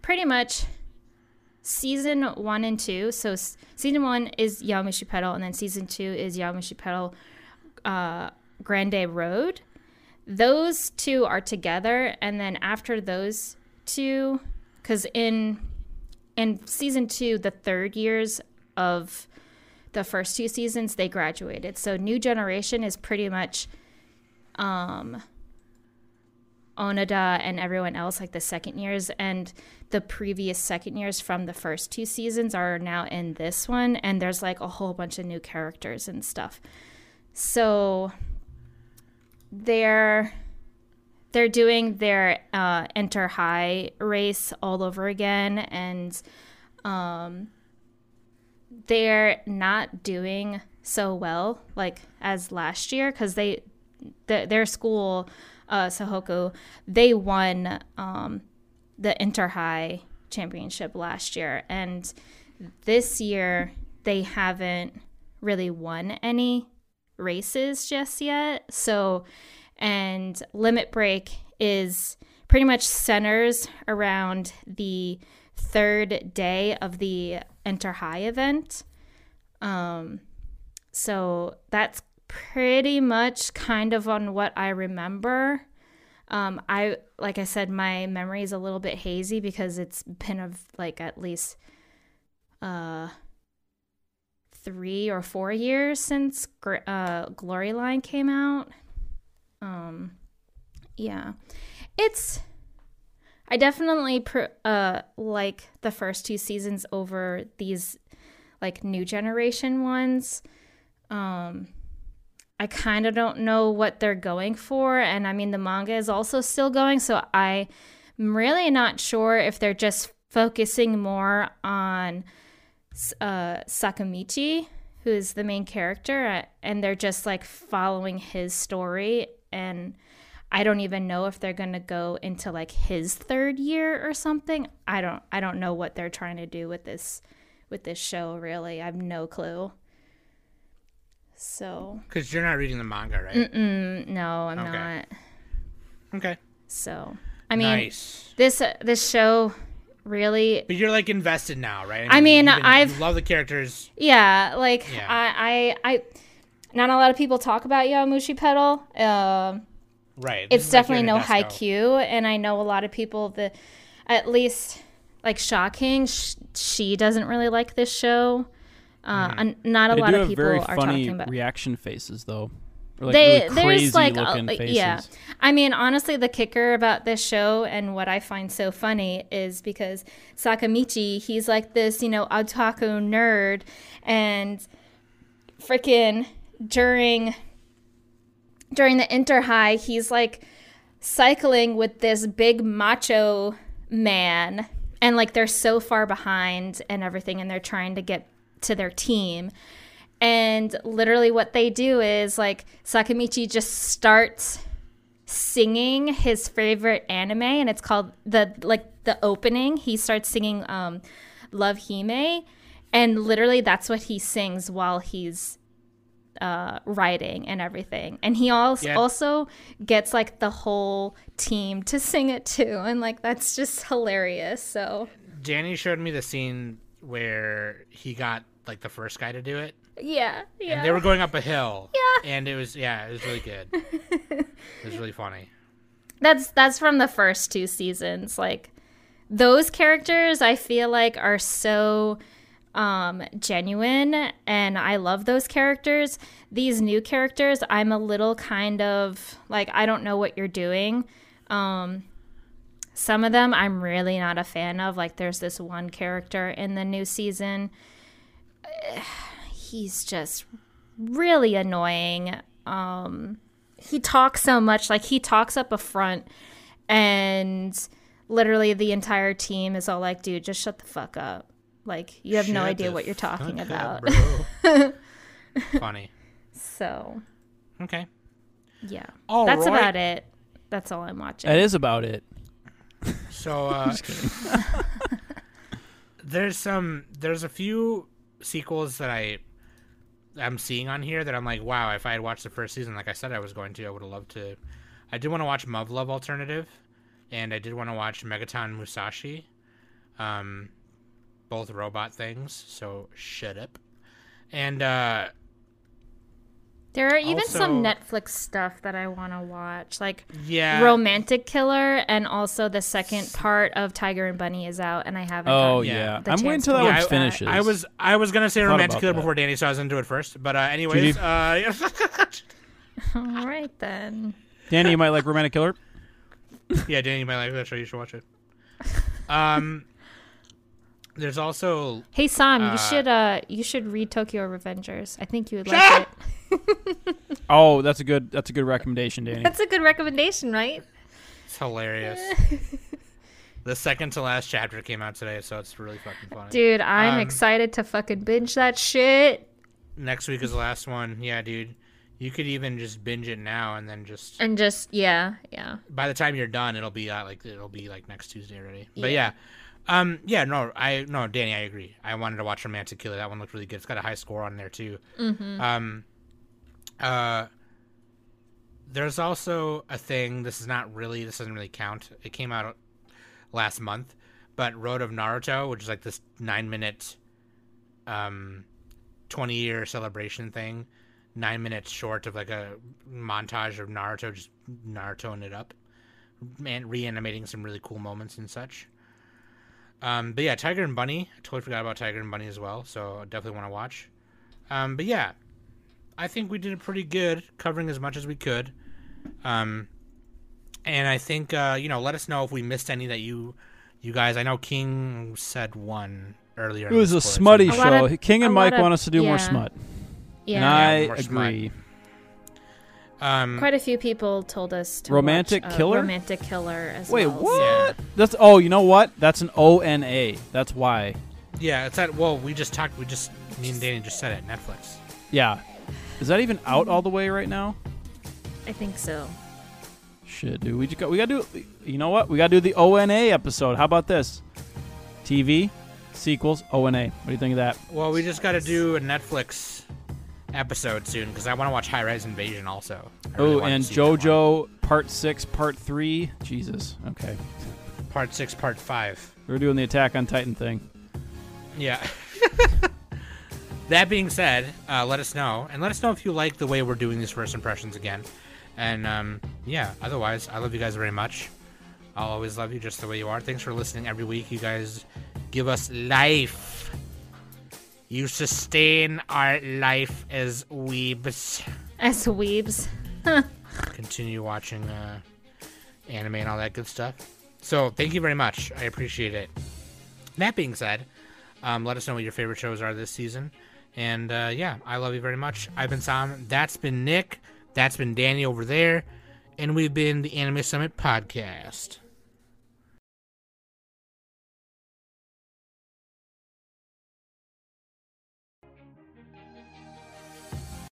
pretty much season one and two. So s- season one is Yowamushi Pedal, and then season two is Yowamushi Pedal uh, Grande Road. Those two are together, and then after those two, because in in season two, the third years of the first two seasons, they graduated. So new generation is pretty much um Onoda and everyone else, like the second years, and the previous second years from the first two seasons are now in this one, and there's like a whole bunch of new characters and stuff. So they're they're doing their uh, inter high race all over again, and um, they're not doing so well like as last year because they the, their school uh, Sohoku they won um, the inter high championship last year. And this year they haven't really won any races just yet. So and limit break is pretty much centers around the third day of the inter high event um so that's pretty much kind of on what I remember. Um, I like I said, my memory is a little bit hazy because it's been of like at least uh three or four years since uh, Glory Line came out. Um, yeah, it's. I definitely pr- uh like the first two seasons over these like new generation ones. Um, I kind of don't know what they're going for. And I mean, the manga is also still going. So I'm really not sure if they're just focusing more on uh, Sakamichi, who is the main character, and they're just like following his story. And I don't even know if they're going to go into like his third year or something. I don't I don't know what they're trying to do with this with this show really. I have no clue. So, Because you're not reading the manga, right? mm, no, I'm Okay. not. Okay. So, I mean, nice. this uh, this show really But you're like invested now, right? I mean, you've been- I've- love the characters. yeah, like Yeah. I I I not a lot of people talk about Yowamushi Pedal. Um Right. it's This like definitely no in high. Q, and I know a lot of people that, at least, like shocking. Sh- she doesn't really like this show. Uh, and not a They lot do of have people very are funny talking about. reaction faces, though. Or, they really there's like looking uh, yeah i mean honestly the kicker about this show and what i find so funny is because sakamichi he's like this you know otaku nerd and freaking during during the inter high he's like cycling with this big macho man and like they're so far behind and everything and they're trying to get to their team. And literally what they do is like Sakamichi just starts singing his favorite anime and it's called the like the opening. He starts singing um Love Hime and literally that's what he sings while he's uh writing and everything and he also Yeah. also gets like the whole team to sing it too and like that's just hilarious so Danny showed me the scene where he got like the first guy to do it, yeah yeah and they were going up a hill. Yeah. and it was yeah, it was really good. it was really funny. that's that's from the first two seasons like those characters i feel like are so um genuine and i love those characters. These new characters i'm a little kind of like i don't know what you're doing. Um some of them i'm really not a fan of like there's this one character in the new season. *sighs* He's just really annoying. Um he talks so much like he talks up a front and literally the entire team is all like dude just shut the fuck up like you have no idea what you're talking about up, *laughs* funny. so Okay. yeah All that's right. about it that's all i'm watching That is about it. So *laughs* uh, *laughs* there's some there's a few sequels that I I'm seeing on here that I'm like, wow, if I had watched the first season like I said I was going to, I would have loved to. I did want to watch Muv-Luv Alternative, and I did want to watch Megaton Musashi, um, both robot things. So shut up. And uh, there are even some netflix stuff that i want to watch like yeah, romantic killer and also the second part of tiger and bunny is out and i haven't Oh yeah, Yeah. the I'm waiting chance till to that one I- finishes. I was I was gonna say Romantic Killer that. before Danny, so I was into it first. But uh, anyways, Judy? uh, *laughs* all right then Danny. You might like Romantic Killer. yeah, Danny, you might like that show. You should watch it. Um, there's also Hey Sam, Uh, you should uh you should read Tokyo Revengers. I think you would like it. *laughs* Oh, that's a good. That's a good recommendation, Danny. That's a good recommendation, right? it's hilarious. *laughs* the second to last chapter came out today, so it's really fucking funny. Dude, I'm Um, excited to fucking binge that shit Next week is the last one. Yeah, dude. You could even just binge it now, and then just and just yeah, yeah. by the time you're done, it'll be uh, like it'll be like next Tuesday already. But yeah, um, yeah, no, I no, Danny, I agree. I wanted to watch Romantic Killer. That one looked really good. It's got a high score on there too. Hmm. Um, uh, there's also a thing. This is not really. This doesn't really count. It came out last month, but Road of Naruto, which is like this nine minute, um, twenty year celebration thing. Nine minutes short of like a montage of Naruto just Narutoing it up and reanimating some really cool moments and such. Um, but yeah, Tiger and Bunny. I totally forgot about Tiger and Bunny as well, so I definitely want to watch. Um, but yeah, I think we did pretty good, covering as much as we could. Um, and I think uh, you know, let us know if we missed any that you, you guys. I know King said one earlier. It was a Discord, so- smutty A show. of- King and Mike of- want us to do more smut, Yeah. and I agree. smut. Agree. Um, Quite a few people told us to Romantic watch, uh, Killer? Romantic Killer as Wait, well. what? Yeah. That's oh, you know what? That's an O N A. That's why. yeah, it's that. Well, we just talked. We just me and Danny just said it. Netflix. Yeah. Is that even out all the way right now? I think so. Shit, dude. We just got we got to do. You know what? We got to do the O N A episode. How about this? TV sequels O N A. What do you think of that? Well, we just got to do a Netflix episode soon because I want to watch High Rise Invasion also. Really Oh, and see that one. JoJo Part Six, Part Three. Jesus. Okay, Part Six, Part Five. we're doing the Attack on Titan thing. Yeah. *laughs* that being said, uh, let us know, and let us know if you like the way we're doing these first impressions again. And um, yeah, otherwise, I love you guys very much. I'll always love you just the way you are. Thanks for listening every week. You guys give us life. You sustain our life as weebs. As weebs. *laughs* continue watching uh, anime and all that good stuff. So thank you very much. I appreciate it. That being said, um, let us know what your favorite shows are this season. And uh, yeah, I love you very much. I've been Sam. That's been Nick. That's been Danny over there. And we've been the Anime Summit Podcast.